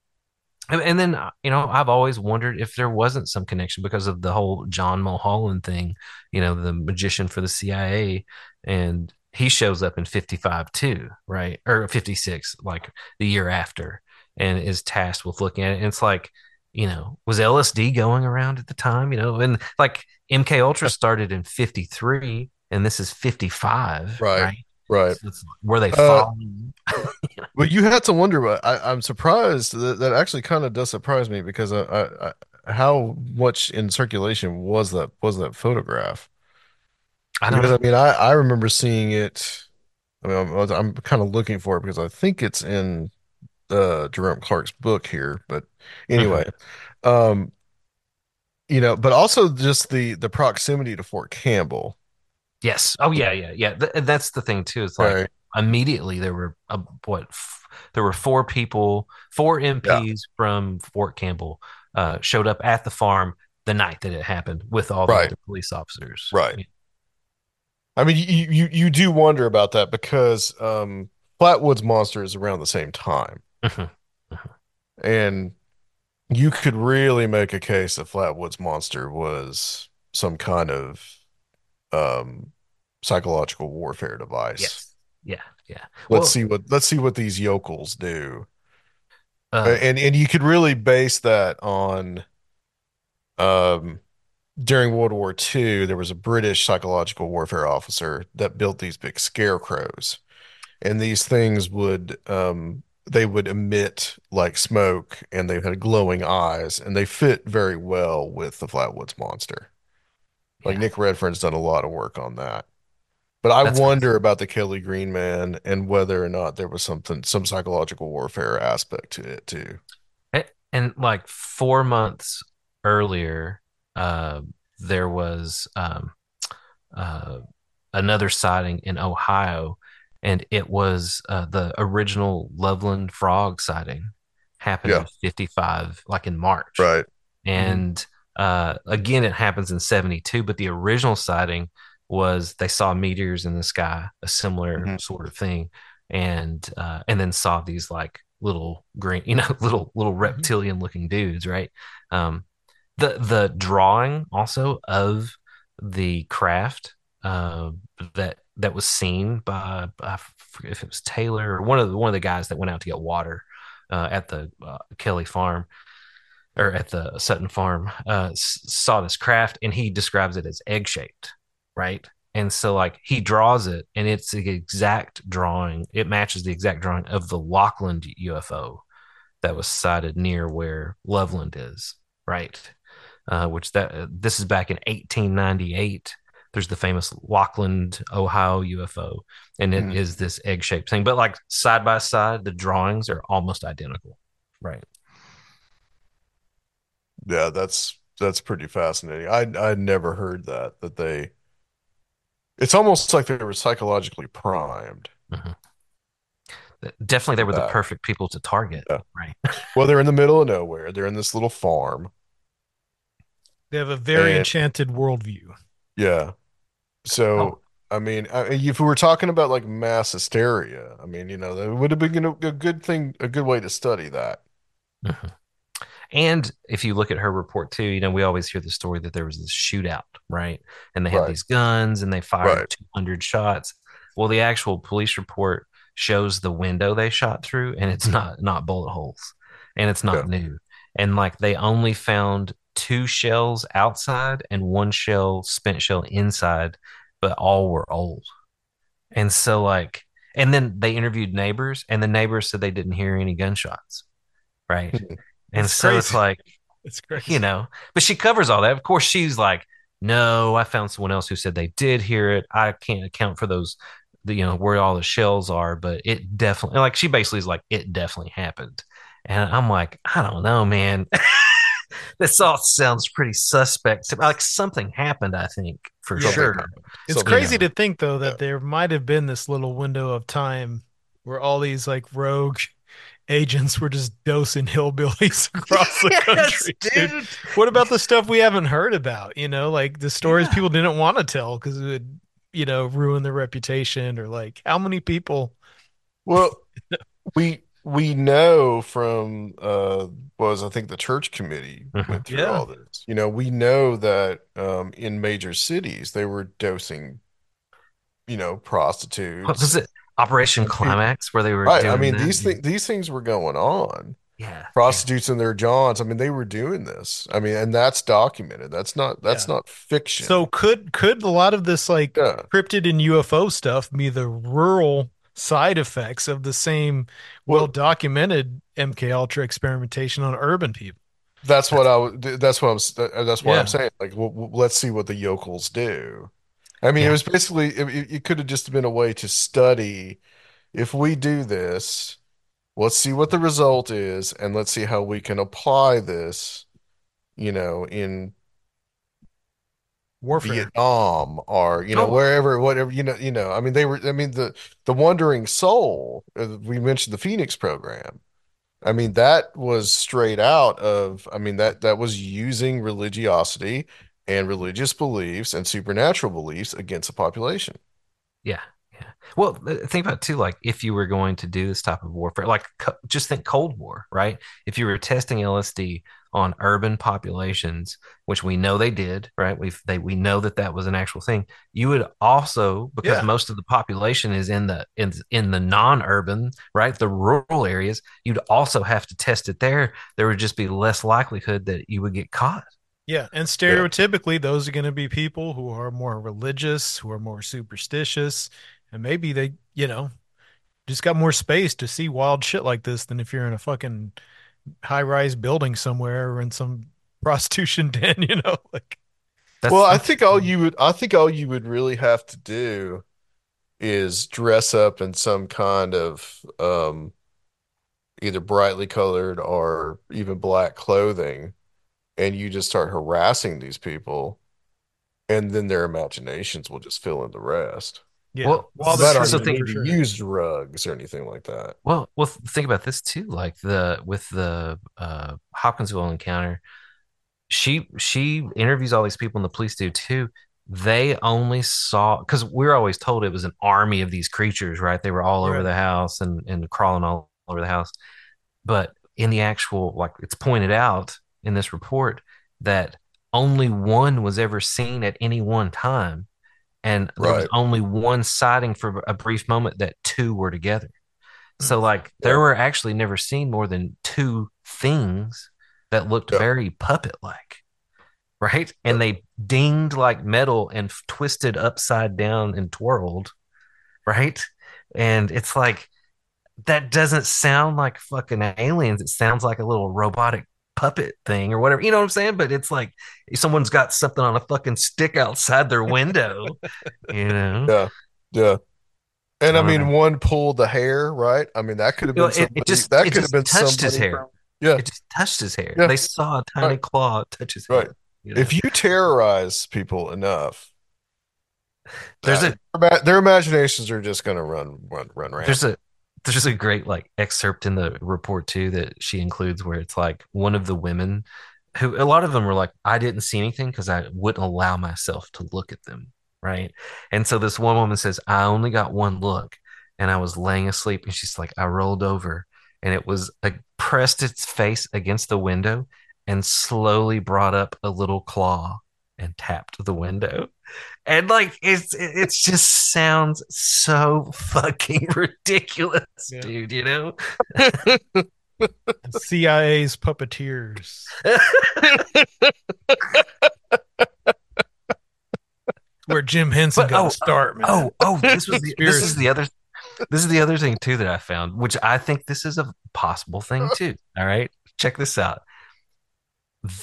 and, then uh, you know i've always wondered if there wasn't some connection because of the whole john mulholland thing you know the magician for the cia and he shows up in 55 too, right? Or 56, like the year after, and is tasked with looking at it. And it's like, you know, was LSD going around at the time? You know, and like MK Ultra started in 53 and this is 55. Right. Right. Right. So were they following? Uh, [LAUGHS] well, you had to wonder, but I, am surprised that, that actually kind of does surprise me because I, I, I, how much in circulation was that was that photograph? I don't because know. I mean, I, I remember seeing it. I mean, I'm, I'm kind of looking for it because I think it's in uh, Jerome Clark's book here. But anyway, mm-hmm. um, you know, but also just the the proximity to Fort Campbell. Yes. Oh yeah, yeah, yeah. Th- that's the thing too. It's like right. immediately there were uh, what f- there were four people, four MPs yeah. from Fort Campbell uh, showed up at the farm the night that it happened with all right. the police officers. Right. I mean, you, you you do wonder about that because um, Flatwoods Monster is around the same time, mm-hmm. Mm-hmm. and you could really make a case that Flatwoods Monster was some kind of um, psychological warfare device. Yes. Yeah. Yeah. Let's see what let's see what these yokels do. Uh, and and you could really base that on um during World War II, there was a British psychological warfare officer that built these big scarecrows, and these things would um, they would emit like smoke, and they had glowing eyes, and they fit very well with the Flatwoods monster. Like yeah. Nick Redfern's done a lot of work on that. But I That's wonder nice. about the Kelly Green man and whether or not there was something, some psychological warfare aspect to it too. And like four months earlier, uh, there was um, uh, another sighting in Ohio, and it was uh, the original Loveland frog sighting happened yeah. in 55, like in March. Right. And mm-hmm. again, it happens in 72, but the original sighting was they saw meteors in the sky, a similar mm-hmm. sort of thing, and uh, and then saw these like little green, [LAUGHS] you know, little little mm-hmm. reptilian looking dudes, right? Um, the the drawing also of the craft uh, that that was seen by I forget if it was Taylor or one of the one of the guys that went out to get water uh, at the uh, Kelly farm or at the Sutton farm uh, saw this craft and he describes it as egg shaped, right? And so like he draws it and it's the exact drawing. It matches the exact drawing of the Lockland UFO that was sighted near where Loveland is, right? uh, which that uh, this is back in 1898. There's the famous Lockland, Ohio UFO, and it mm. is this egg-shaped thing. But like side by side, the drawings are almost identical, right? Yeah, that's that's pretty fascinating. I I never heard that that they It's almost like they were psychologically primed. Mm-hmm. Definitely, they were the That. perfect people to target. Yeah. Right. [LAUGHS] Well, they're in the middle of [LAUGHS] nowhere. They're in this little farm. They have a very And- enchanted worldview. Yeah. So, Oh. I mean, I, if we were talking about like mass hysteria, I mean, you know, that would have been a, a good thing, a good way to study that. Mm-hmm. And if you look at her report too, you know, we always hear the story that there was this shootout, right? And they had Right. these guns and they fired Right. 200 shots. Well, the actual police report shows the window they shot through and it's mm-hmm. not not bullet holes and it's not new. And like they only found two shells outside and one shell spent shell inside, but all were old. And so like and then they interviewed neighbors and the neighbors said they didn't hear any gunshots. Right? Mm-hmm. And It's so it's like [LAUGHS] It's crazy. you know, but she covers all that. Of course, she's like, no, I found someone else who said they did hear it. I can't account for those, the, you know, where all the shells are, but it definitely, like, she basically is like, it definitely happened. And I'm like, I don't know, man. [LAUGHS] this all sounds pretty suspect. Like something happened, I think, for Yeah. sure. It's Something crazy happened. to think though that Yeah. there might have been this little window of time where all these like rogue agents were just dosing hillbillies [LAUGHS] across the Yes, country. dude. dude. What about the stuff we haven't heard about? You know, like the stories Yeah. people didn't want to tell because it would, you know, ruin their reputation or like how many people Well, we we know from uh was I think the church committee Mhm. went through Yeah. all this. You know, we know that um in major cities they were dosing, you know, prostitutes. What was it? Operation [LAUGHS] Climax, where they were Right. doing I mean, that? these things these things were going on. Yeah. Prostitutes in their johns. I mean, they were doing this. I mean, and that's documented. That's not that's Yeah. not fiction. So could could a lot of this like yeah. cryptid and UFO stuff be the rural side effects of the same Well- well documented MK Ultra experimentation on urban people? That's what I would. That's what I'm. That's what Yeah. I'm saying. Like, w w- let's see what the yokels do. I mean, Yeah. it was basically. It, it- it could have just been a way to study. If we do this, let's see what the result is, and let's see how we can apply this. You know, in Warfare. Vietnam or you know Oh. wherever, whatever. You know, you know. I mean, they were. I mean, the the Wandering Soul. uh, We mentioned the Phoenix program. I mean, that was straight out of, I mean, that that was using religiosity and religious beliefs and supernatural beliefs against the population. Yeah, yeah. Well, think about it too. Like, if you were going to do this type of warfare, like co- just think Cold War, right? If you were testing LSD on urban populations, which we know they did, right? We they we know that that was an actual thing. You would also, because Yeah. most of the population is in the in in the non-urban, right, the rural areas, you'd also have to test it there. There would just be less likelihood that you would get caught. Yeah, and stereotypically, those are going to be people who are more religious, who are more superstitious, and maybe they, you know, just got more space to see wild shit like this than if you're in a fucking high-rise building somewhere or in some [LAUGHS] prostitution [LAUGHS] den, you know, like That's, Well, I that's- think all you would, I think all you would really have to do is dress up in some kind of um, either brightly colored or even black clothing, and you just start harassing these people, and then their imaginations will just fill in the rest. yeah. Well, While so- they're But so are treating you need to sure. use drugs or anything like that? Well, well, th- think about this too. Like the with the uh, Hopkinsville encounter, she she interviews all these people, and the police do too. They only saw because we're always told it was an army of these creatures, right? They were all over the house and and crawling all over the house. But in the actual, like it's pointed out in this report that only one was ever seen at any one time, and there was only one sighting for a brief moment that two were together. So mm. like there Yeah. were actually never seen more than two things that looked Yeah. very puppet like. Right? And they dinged like metal and f- twisted upside down and twirled. Right? And it's like that doesn't sound like fucking aliens. It sounds like a little robotic puppet thing or whatever. You know what I'm saying? But it's like someone's got something on a fucking stick outside their window. you know? Yeah, yeah. And I I mean, know. one pulled the hair, right? I mean, that could have You know, been it- it just- that it could have been touched his hair. from- yeah, It just touched his hair. Yeah. They saw a tiny Right. claw touch his Right. hair. you know? If you terrorize people enough, There's Uh, a their, their imaginations are just gonna run run run rampant. there's a there's a great like excerpt in the report too that she includes where it's like one of the women who a lot of them were like I didn't see anything because I wouldn't allow myself to look at them, right? And so this one woman says I only got one look and I was laying asleep and she's like I rolled over and it was pressed its face against the window and slowly brought up a little claw and tapped the window and like it's it's just sounds so fucking [LAUGHS] ridiculous, Yeah. dude. You know? CIA's puppeteers. Where Jim Henson got oh, to start, man. oh, oh, this was the, this is the other this is the other thing too that I found, which I think this is a possible thing too. All right, check this out.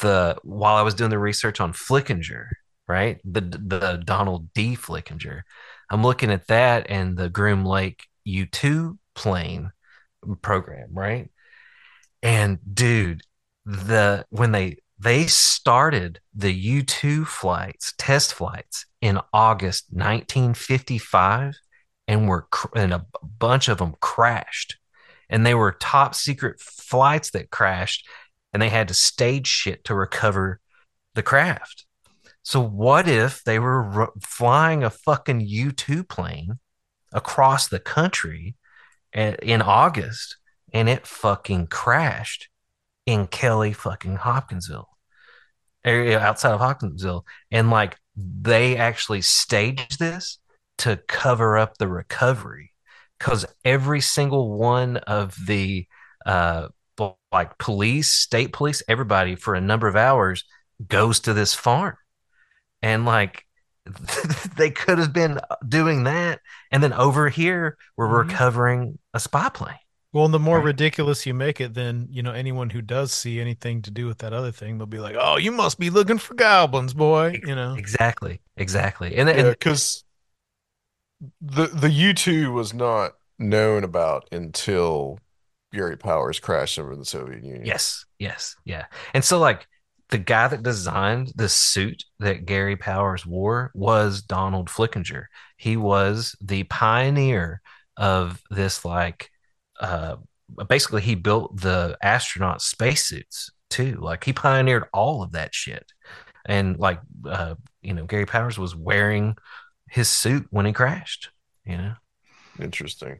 The while I was doing the research on Flickinger, right, the the Donald D. Flickinger, I'm looking at that and the Groom Lake U2 plane program, right? And dude, the when they they started the U2 flights, test flights in August 1955 and were and a bunch of them crashed. And they were top secret flights that crashed and they had to stage shit to recover the craft. So what if they were r- flying a fucking U2 plane across the country a- in August and it fucking crashed in Kelly fucking Hopkinsville area outside of Hopkinsville and like they actually staged this to cover up the recovery because every single one of the uh like police state police everybody for a number of hours goes to this farm and like [LAUGHS] they could have been doing that and then over here we're Mhm. recovering a spy plane Well, and the more Right. ridiculous you make it, then you know anyone who does see anything to do with that other thing, they'll be like, "Oh, you must be looking for goblins, boy." You know, exactly exactly and, Yeah, because the the U2 was not known about until Gary Powers crashed over the Soviet Union. Yes, yes, yeah. And so like the guy that designed the suit that Gary Powers wore was Donald Flickinger. He was the pioneer of this like uh basically he built the astronaut spacesuits too. Like he pioneered all of that shit. And like uh you know Gary Powers was wearing his suit when he crashed, you know. Interesting.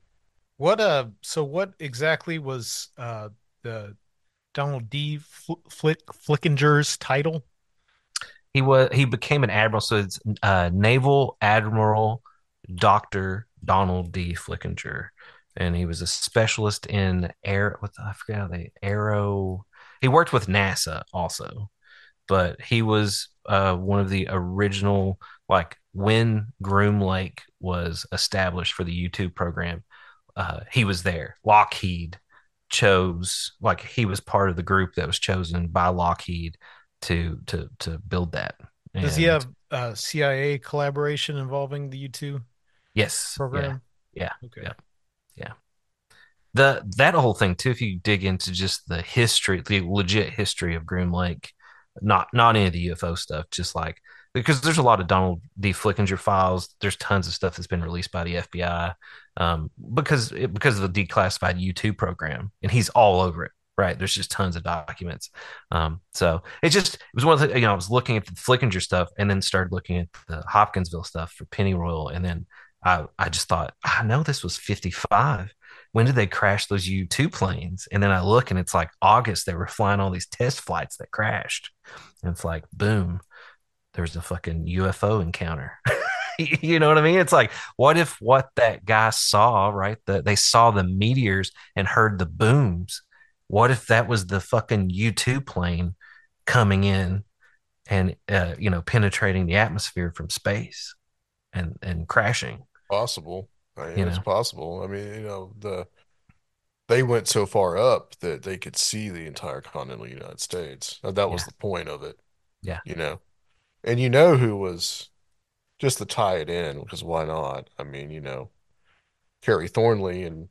what uh, so what exactly was uh the Donald D. Fl- Flick Flickinger's title? he was he became an admiral so it's uh naval admiral dr donald d flickinger and he was a specialist in air what the, i forget how they he worked with nasa also but he was uh one of the original like when groom lake was established for the u2 program uh he was there lockheed chose like he was part of the group that was chosen by lockheed to to to build that. Does he have uh CIA collaboration involving the U two yes, program? Yeah, Okay. Yeah, yeah. the that whole thing too. If you dig into just the history, the legit history of Groom Lake, not not any of the UFO stuff, just like because there's a lot of Donald D. Flickinger files. There's tons of stuff that's been released by the FBI um, because it, because of the declassified U2 program, and he's all over it. Right, there's just tons of documents. Um, so it just it was one of the you know I was looking at the Flickinger stuff and then started looking at the Hopkinsville stuff for Pennyroyal, and then I I just thought I know this was 55 when did they crash those U2 planes? And then I look and it's like August, they were flying all these test flights that crashed. And it's like, boom, there's a fucking UFO encounter. [LAUGHS] [LAUGHS] you know what I mean? It's like, what if what that guy saw, right? That they saw the meteors and heard the booms. What if that was the fucking U2 plane coming in and, uh, you know, penetrating the atmosphere from space and, and crashing? Possible. I mean, it's know. possible. I mean, you know, the they went so far up that they could see the entire continental United States. That was Yeah. the point of it. Yeah. You know, and you know who was just to tie it in, because why not? I mean, you know, Kerry Thornley and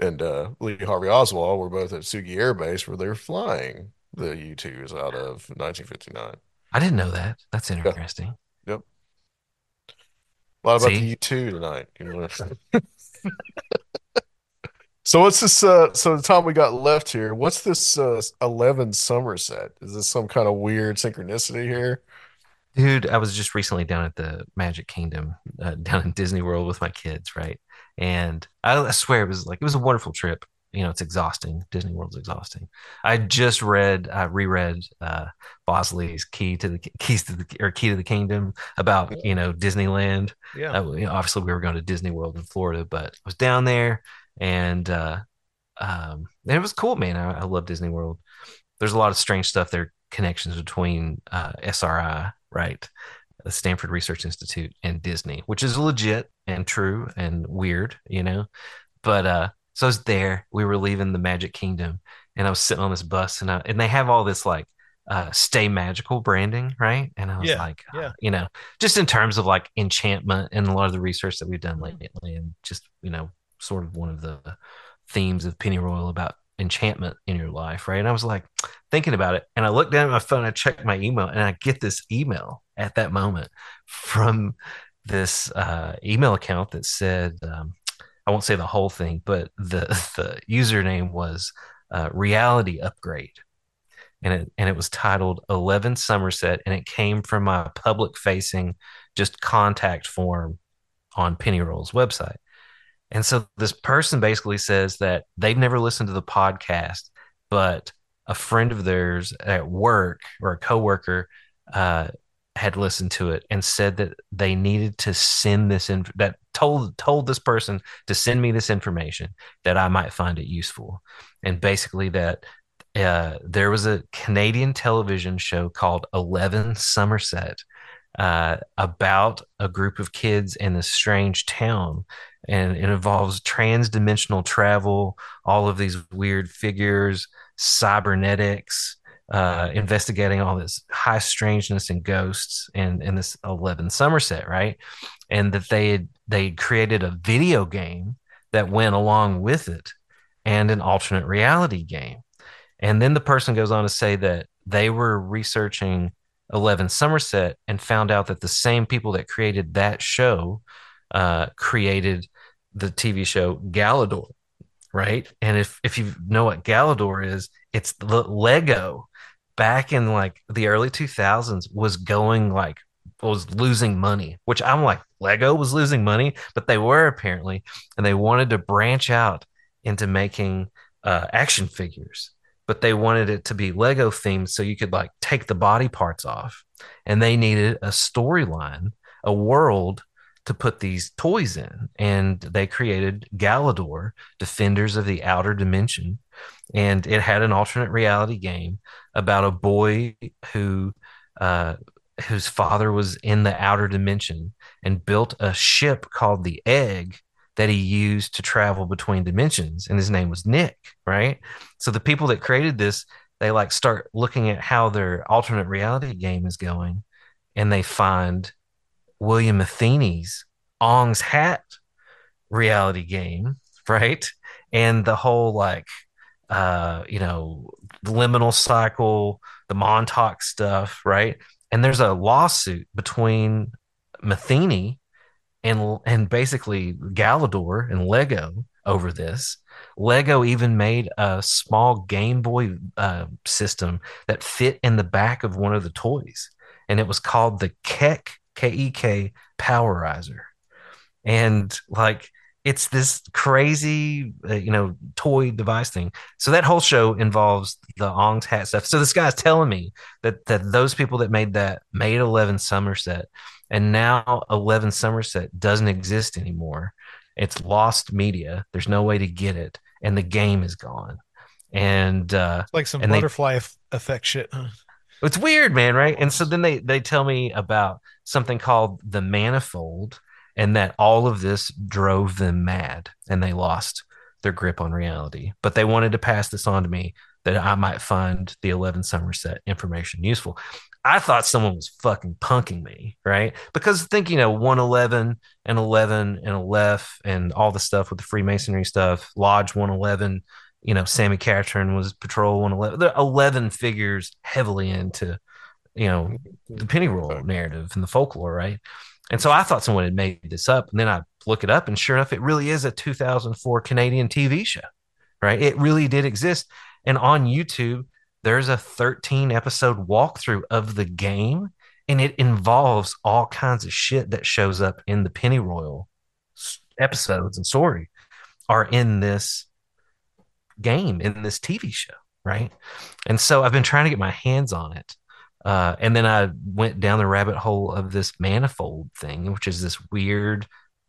and uh, Lee Harvey Oswald were both at Atsugi Air Base where they're flying the U-2s out of 1959. I didn't know that. That's interesting. Yep. A lot about See? the U2 tonight. You know? tonight. You know? So what's this uh so the time we got left here, what's this uh 11 Somerset? Is this some kind of weird synchronicity here? Dude, I was just recently down at the Magic Kingdom, uh, [LAUGHS] down in Disney World with my kids, right? And I, I swear it was like it was a wonderful trip. You know, it's exhausting. Disney World's exhausting. I just read, I reread uh, Bosley's Key to the Keys to the or Key to the Kingdom about you know Disneyland. Yeah. Uh, you know, obviously, we were going to Disney World in Florida, but I was down there, and uh, um, and it was cool, man. I, I love Disney World. There's a lot of strange stuff there, connections between uh, SRI right? The Stanford Research Institute and Disney, which is legit and true and weird, you know. But uh, so I was there. We were leaving the Magic Kingdom, and I was sitting on this bus, and I, and they have all this like uh, stay magical branding, right? And I was Yeah, like, yeah. you know, just in terms of like enchantment and a lot of the research that we've done Mhm. lately, and just you know, sort of one of the themes of Pennyroyal about enchantment in your life, right? And I was like thinking about it, and I looked down at my phone, I checked my email, and I get this email at that moment from this uh, email account that said, um, I won't say the whole thing, but the [LAUGHS] the username was uh, Reality Upgrade and it and it was titled 11 Somerset and it came from my public facing just contact form on Pennyroyal's website. And so this person basically says that they've never listened to the podcast, but a friend of theirs at work or a coworker uh, had listened to it and said that they needed to send this in that told told this person to send me this information that I might find it useful. And basically that uh, there was a Canadian television show called Eleven Somerset uh, about a group of kids in this strange town. And it involves trans-dimensional travel, all of these weird figures, cybernetics, uh, investigating all this high strangeness and ghosts and, and this 11 Somerset, right? And that they had they had created a video game that went along with it and an alternate reality game. And then the person goes on to say that they were researching 11 Somerset and found out that the same people that created that show uh, created the TV show Galidor, right? And if if you know what Galidor is, it's the Lego back in like the early 2000s was going like was losing money, which I'm like Lego was losing money, but they were apparently, and they wanted to branch out into making uh, action figures but they wanted it to be Lego themed so you could like take the body parts off. And they needed a storyline, a world to put these toys in. And they created Galidor, Defenders of the Outer Dimension. And it had an alternate reality game about a boy who uh, whose father was in the outer dimension and built a ship called the Egg that he used to travel between dimensions and his name was Nick, right? So the people that created this, they like start looking at how their alternate reality game is going and they find William Matheny's Ong's Hat reality game, [LAUGHS] right? And the whole like uh, you know, the liminal cycle, the Montauk stuff, right? And there's a lawsuit between Matheny and and basically Galidor and Lego over this. Lego even made a small Game Boy uh, system that fit in the back of one of the toys, and it was called the Keck K E K Powerizer. And like it's this crazy, uh, you know, toy device thing. So that whole show involves the Ong's hat stuff. So this guy's telling me that that those people that made that made Eleven Somerset, and now Eleven Somerset doesn't exist anymore. It's lost media. There's no way to get it, and the game is gone. And uh, It's like some And they- butterfly effect shit. huh? it's weird, man, right? And so then they they tell me about something called the manifold, and that all of this drove them mad, and they lost their grip on reality. But they wanted to pass this on to me that I might find the Eleven Somerset information useful. I thought someone was fucking punking me, right? Because think, you know, 111 and 11 and Aleph and all the stuff with the Freemasonry stuff, Lodge 111, you know, Sammy Catron was Patrol 111. The 11 figures heavily into, you know, mm-hmm. the Pennyroyal narrative and the folklore, right? And so I thought someone had made this up. And then I look it up, and sure enough, it really is a 2004 Canadian TV show, right? It really did exist. And on YouTube, there's a 13 episode walkthrough of the game, and it involves all kinds of shit that shows up in the Pennyroyal episodes and story are in this game, in this TV show, right? And so I've been trying to get my hands on it. Uh, and then I went down the rabbit hole of this manifold thing, which is this weird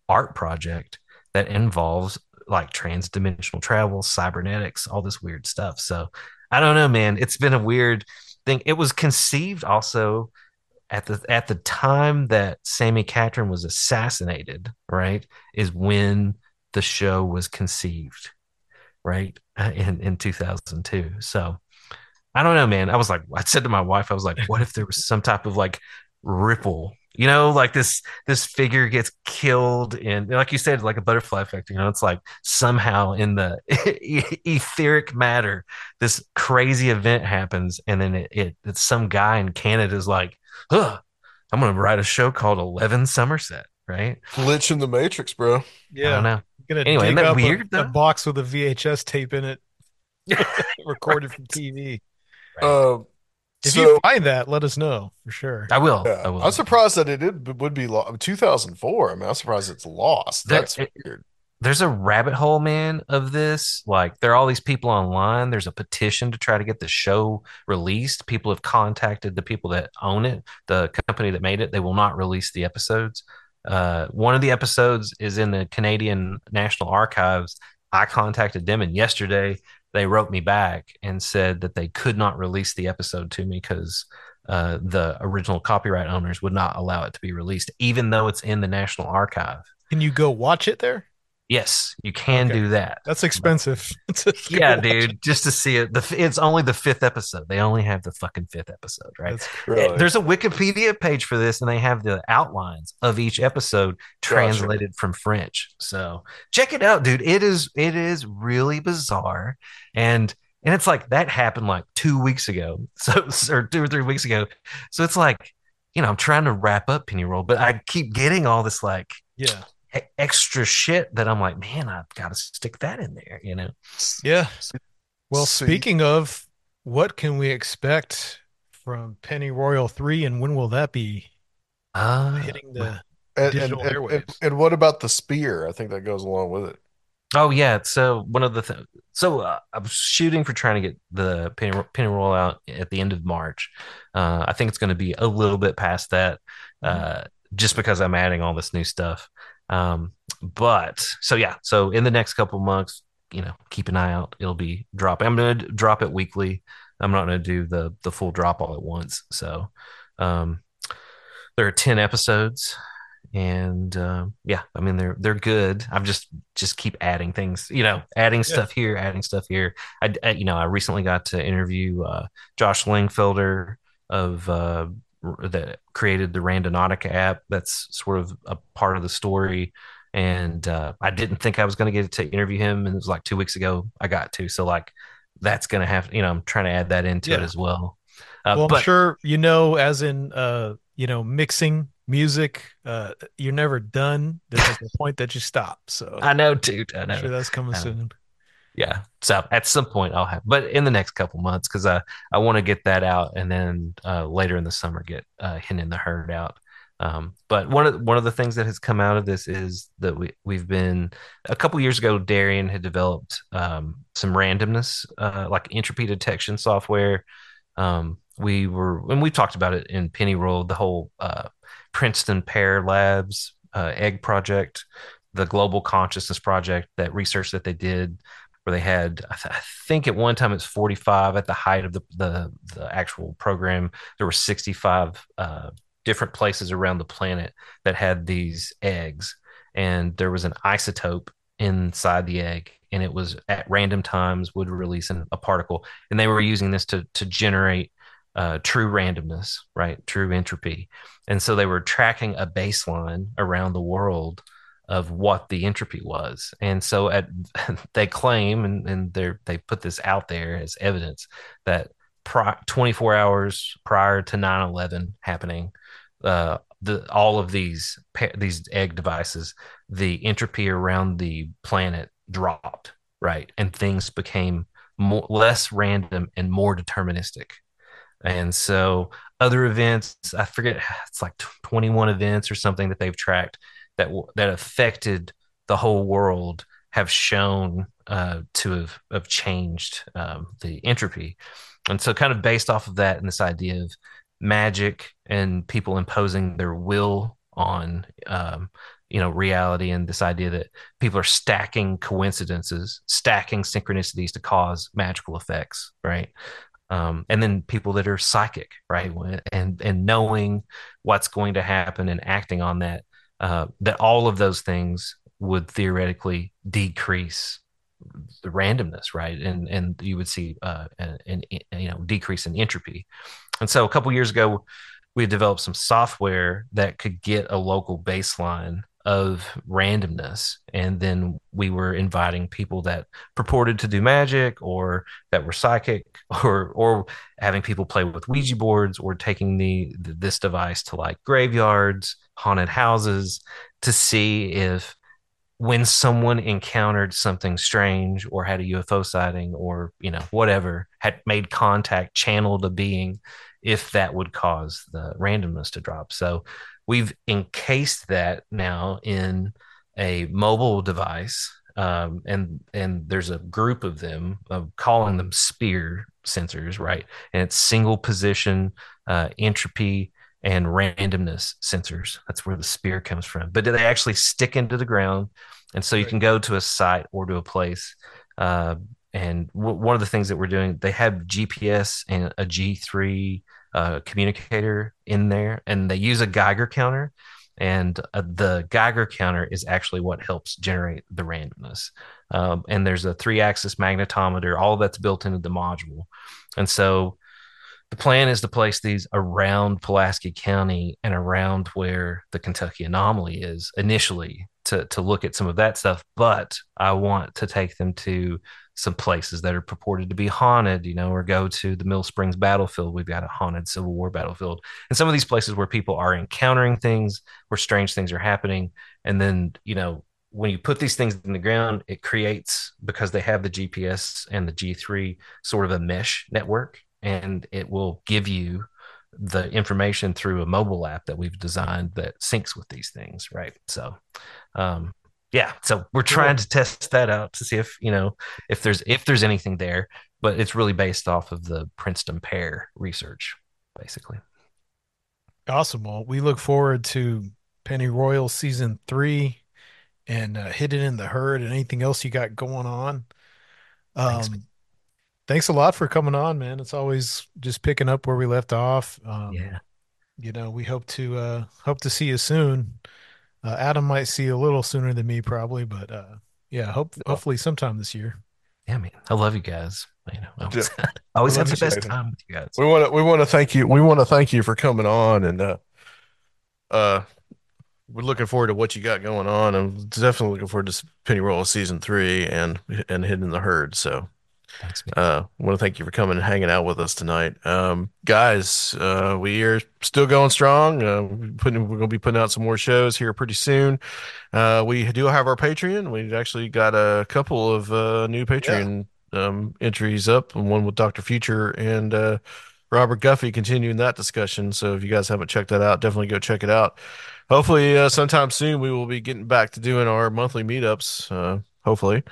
art project that involves like trans-dimensional travel, cybernetics, all this weird stuff. So I don't know, man. It's been a weird thing. It was conceived also at the at the time that Sammy Catron was assassinated, right? Is when the show was conceived, right? In in 2002. So I don't know, man. I was like, I said to my wife, I was like, what if there was some type of like ripple, you know, like this this figure gets killed and like you said, like a butterfly effect, you know, it's like somehow in the [LAUGHS] etheric matter, this crazy event happens, and then it, it it's some guy in Canada is like, huh, I'm gonna write a show called Eleven Somerset, right? Glitch in the Matrix, bro. Yeah. I don't know. Gonna Anyway, dig isn't that up a- weird, a, though? box with a VHS tape in it, [LAUGHS] recorded from TV. Um, If so, you find that, let us know for sure. I will. yeah, I will. I'm surprised that it would be lo- 2004. I mean, I'm surprised it's lost. There- That's it- weird. there's a rabbit hole man of this like there are all these people online there's a petition to try to get the show released people have contacted the people that own it the company that made it they will not release the episodes uh, one of the episodes is in the canadian national archives i contacted them and yesterday they wrote me back and said that they could not release the episode to me because uh, the original copyright owners would not allow it to be released even though it's in the national archive Can you go watch it there? Yes, you can Okay. do that. That's expensive. [LAUGHS] Yeah, watch dude, just to see it. The it's only the fifth episode. They only have the fucking fifth episode, right? That's eh, Really. There's a Wikipedia page for this, and they have the outlines of each episode translated from French. So check it out, dude. It is it is really bizarre, and and it's like that happened like two weeks ago, [LAUGHS] so or two or three weeks ago. So it's like you know I'm trying to wrap up Pennyroyal, but I keep getting all this like yeah. Extra shit that I'm like, man, I've got to stick that in there, you know? Yeah. Well, So you- speaking of, what can we expect from Pennyroyal 3 and when will that be Uh, hitting the And, and, digital and, airwaves. and, and what about the spear? I think that goes along with it. oh yeah. So one of the th- so uh, I was shooting for trying to get the penny, Pennyroyal out at the end of March. Uh, I think it's going to be a little bit past that, uh, just because I'm adding all this new stuff. Um, but so yeah, so in the next couple months, you know, keep an eye out. It'll be dropping. I'm going to drop it weekly. I'm not going to do the the full drop all at once. So, um, there are 10 episodes and um, yeah i mean they're they're good i'm just just keep adding things you know adding stuff here adding stuff here I, I- you know i recently got to interview uh, josh langfelder of uh, that created the randonautica app that's sort of a part of the story and uh, i didn't think i was going to get to interview him and it was like two weeks ago i got to so like that's going to have you know i'm trying to add that into it as well uh, well, I'm sure you know, as in, uh, you know, mixing music, uh, you're never done. There's a point that you stop. So i know dude i know I'm sure that's coming soon. Yeah so at some point i'll have but in the next couple months because i i want to get that out and then uh later in the summer get uh and the herd out. Um but one of one of the things that has come out of this is that we we've been a couple years ago darian had developed um some randomness uh like entropy detection software. Um we were and we talked about it in Pennyroyal the whole uh princeton pear labs uh, egg project the global consciousness project that research that they did where they had I, th- I think at one time it's 45 at the height of the the, the actual program. There were 65 uh, different places around the planet that had these eggs and there was an isotope inside the egg and it was at random times would release an, a particle and they were using this to to generate uh, true randomness right? True entropy. And so they were tracking a baseline around the world of what the entropy was. And so at [LAUGHS] they claim and, and they put this out there as evidence that pri- 24 hours prior to 9-11 happening, uh, the all of these these egg devices, the entropy around the planet dropped, right, and things became more less random and more deterministic. And so other events, I forget, [SIGHS] it's like 21 events or something that they've tracked that that affected the whole world have shown uh, to have, have changed um, the entropy. And so, kind of based off of that and this idea of magic and people imposing their will on um, you know reality and this idea that people are stacking coincidences stacking synchronicities to cause magical effects right um, and then people that are psychic right and and knowing what's going to happen and acting on that uh, that all of those things would theoretically decrease the randomness right? And and you would see uh, an, an you know decrease in entropy. And so a couple years ago we developed some software that could get a local baseline of randomness. And then we were inviting people that purported to do magic or that were psychic [LAUGHS] or or having people play with ouija boards or taking the, the this device to like graveyards haunted houses to see if when someone encountered something strange or had a UFO sighting or you know whatever had made contact channeled a being if that would cause the randomness to drop. So we've encased that now in a mobile device um, and and there's a group of them of calling them spear sensors right? And it's single position uh, entropy and randomness sensors that's where the spear comes from but do they actually stick into the ground and so you can go to a site or to a place uh, and w- one of the things that we're doing they have gps and a g3 uh, communicator in there, and they use a Geiger counter. And uh, the Geiger counter is actually what helps generate the randomness. Um, and there's a three axis magnetometer, all that's built into the module. And so the plan is to place these around Pulaski County and around where the Kentucky anomaly is initially to, to look at some of that stuff. But I want to take them to some places that are purported to be haunted, you know, or go to the Mill Springs battlefield. We've got a haunted Civil War battlefield. And some of these places where people are encountering things, where strange things are happening. And then, you know, when you put these things in the ground, it creates, because they have the GPS and the G3, sort of a mesh network, and it will give you the information through a mobile app that we've designed that syncs with these things, right? So, um, yeah so we're trying to test that out to see if you know if there's if there's anything there but it's really based off of the princeton PEAR research basically. Awesome. Well we look forward to Pennyroyal season three and uh, hidden in the herd and anything else you got going on. Um thanks, thanks a lot for coming on man it's always just picking up where we left off um, yeah you know we hope to uh hope to see you soon uh, Adam might see you a little sooner than me, probably, but uh, yeah, hope hopefully sometime this year. Yeah, man, I love you guys. You know, I always, [LAUGHS] I always have the best time with you guys. We want to we want to thank you. We want to thank you for coming on, and uh, uh, we're looking forward to what you got going on. I'm definitely looking forward to Pennyroyal season three and and hidden the herd. So Thanks, man. Uh, I want to thank you for coming and hanging out with us tonight. Um, guys, uh, we are still going strong. Uh, putting, we're going to be putting out some more shows here pretty soon. Uh, we do have our Patreon. We actually got a couple of uh, new Patreon yeah. um, entries up, one with Dr. Future and uh, Robert Guffey continuing that discussion. So if you guys haven't checked that out, definitely go check it out. Hopefully, uh, sometime soon we will be getting back to doing our monthly meetups. Uh, hopefully,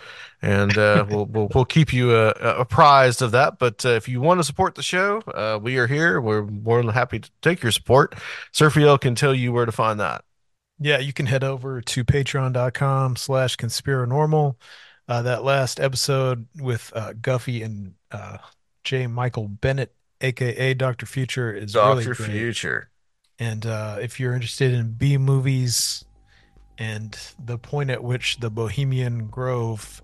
and uh, [LAUGHS] we'll, we'll we'll keep you uh, apprised of that. But uh, if you want to support the show, uh, we are here. We're more than happy to take your support. Surfiel can tell you where to find that. Yeah, you can head over to patreon.com slash conspirinormal. Uh, that last episode with uh, Guffey and J. Michael Bennett, aka Dr. Future, is Dr. Really Future. And if you're interested in B movies, and the point at which the Bohemian Grove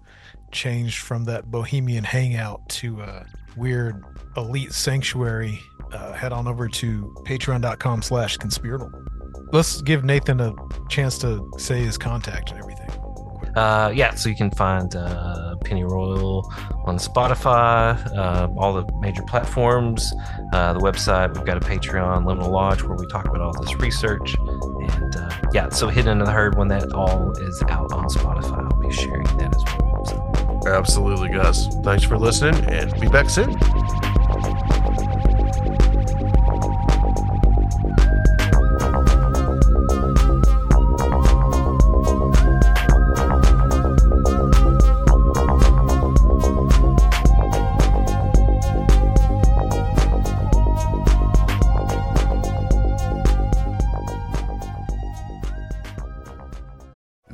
changed from that Bohemian hangout to a weird elite sanctuary, uh, head on over to patreon.com slash conspirinormal. Let's give Nathan a chance to say his contact and everything. Uh, yeah, so you can find uh, Pennyroyal on Spotify, uh, all the major platforms, uh, the website. We've got a Patreon, Liminal Lodge, where we talk about all this research. And uh, yeah, so Hidden in the Herd, when that all is out on Spotify, I'll be sharing that as well. So. Absolutely, guys. Thanks for listening and be back soon.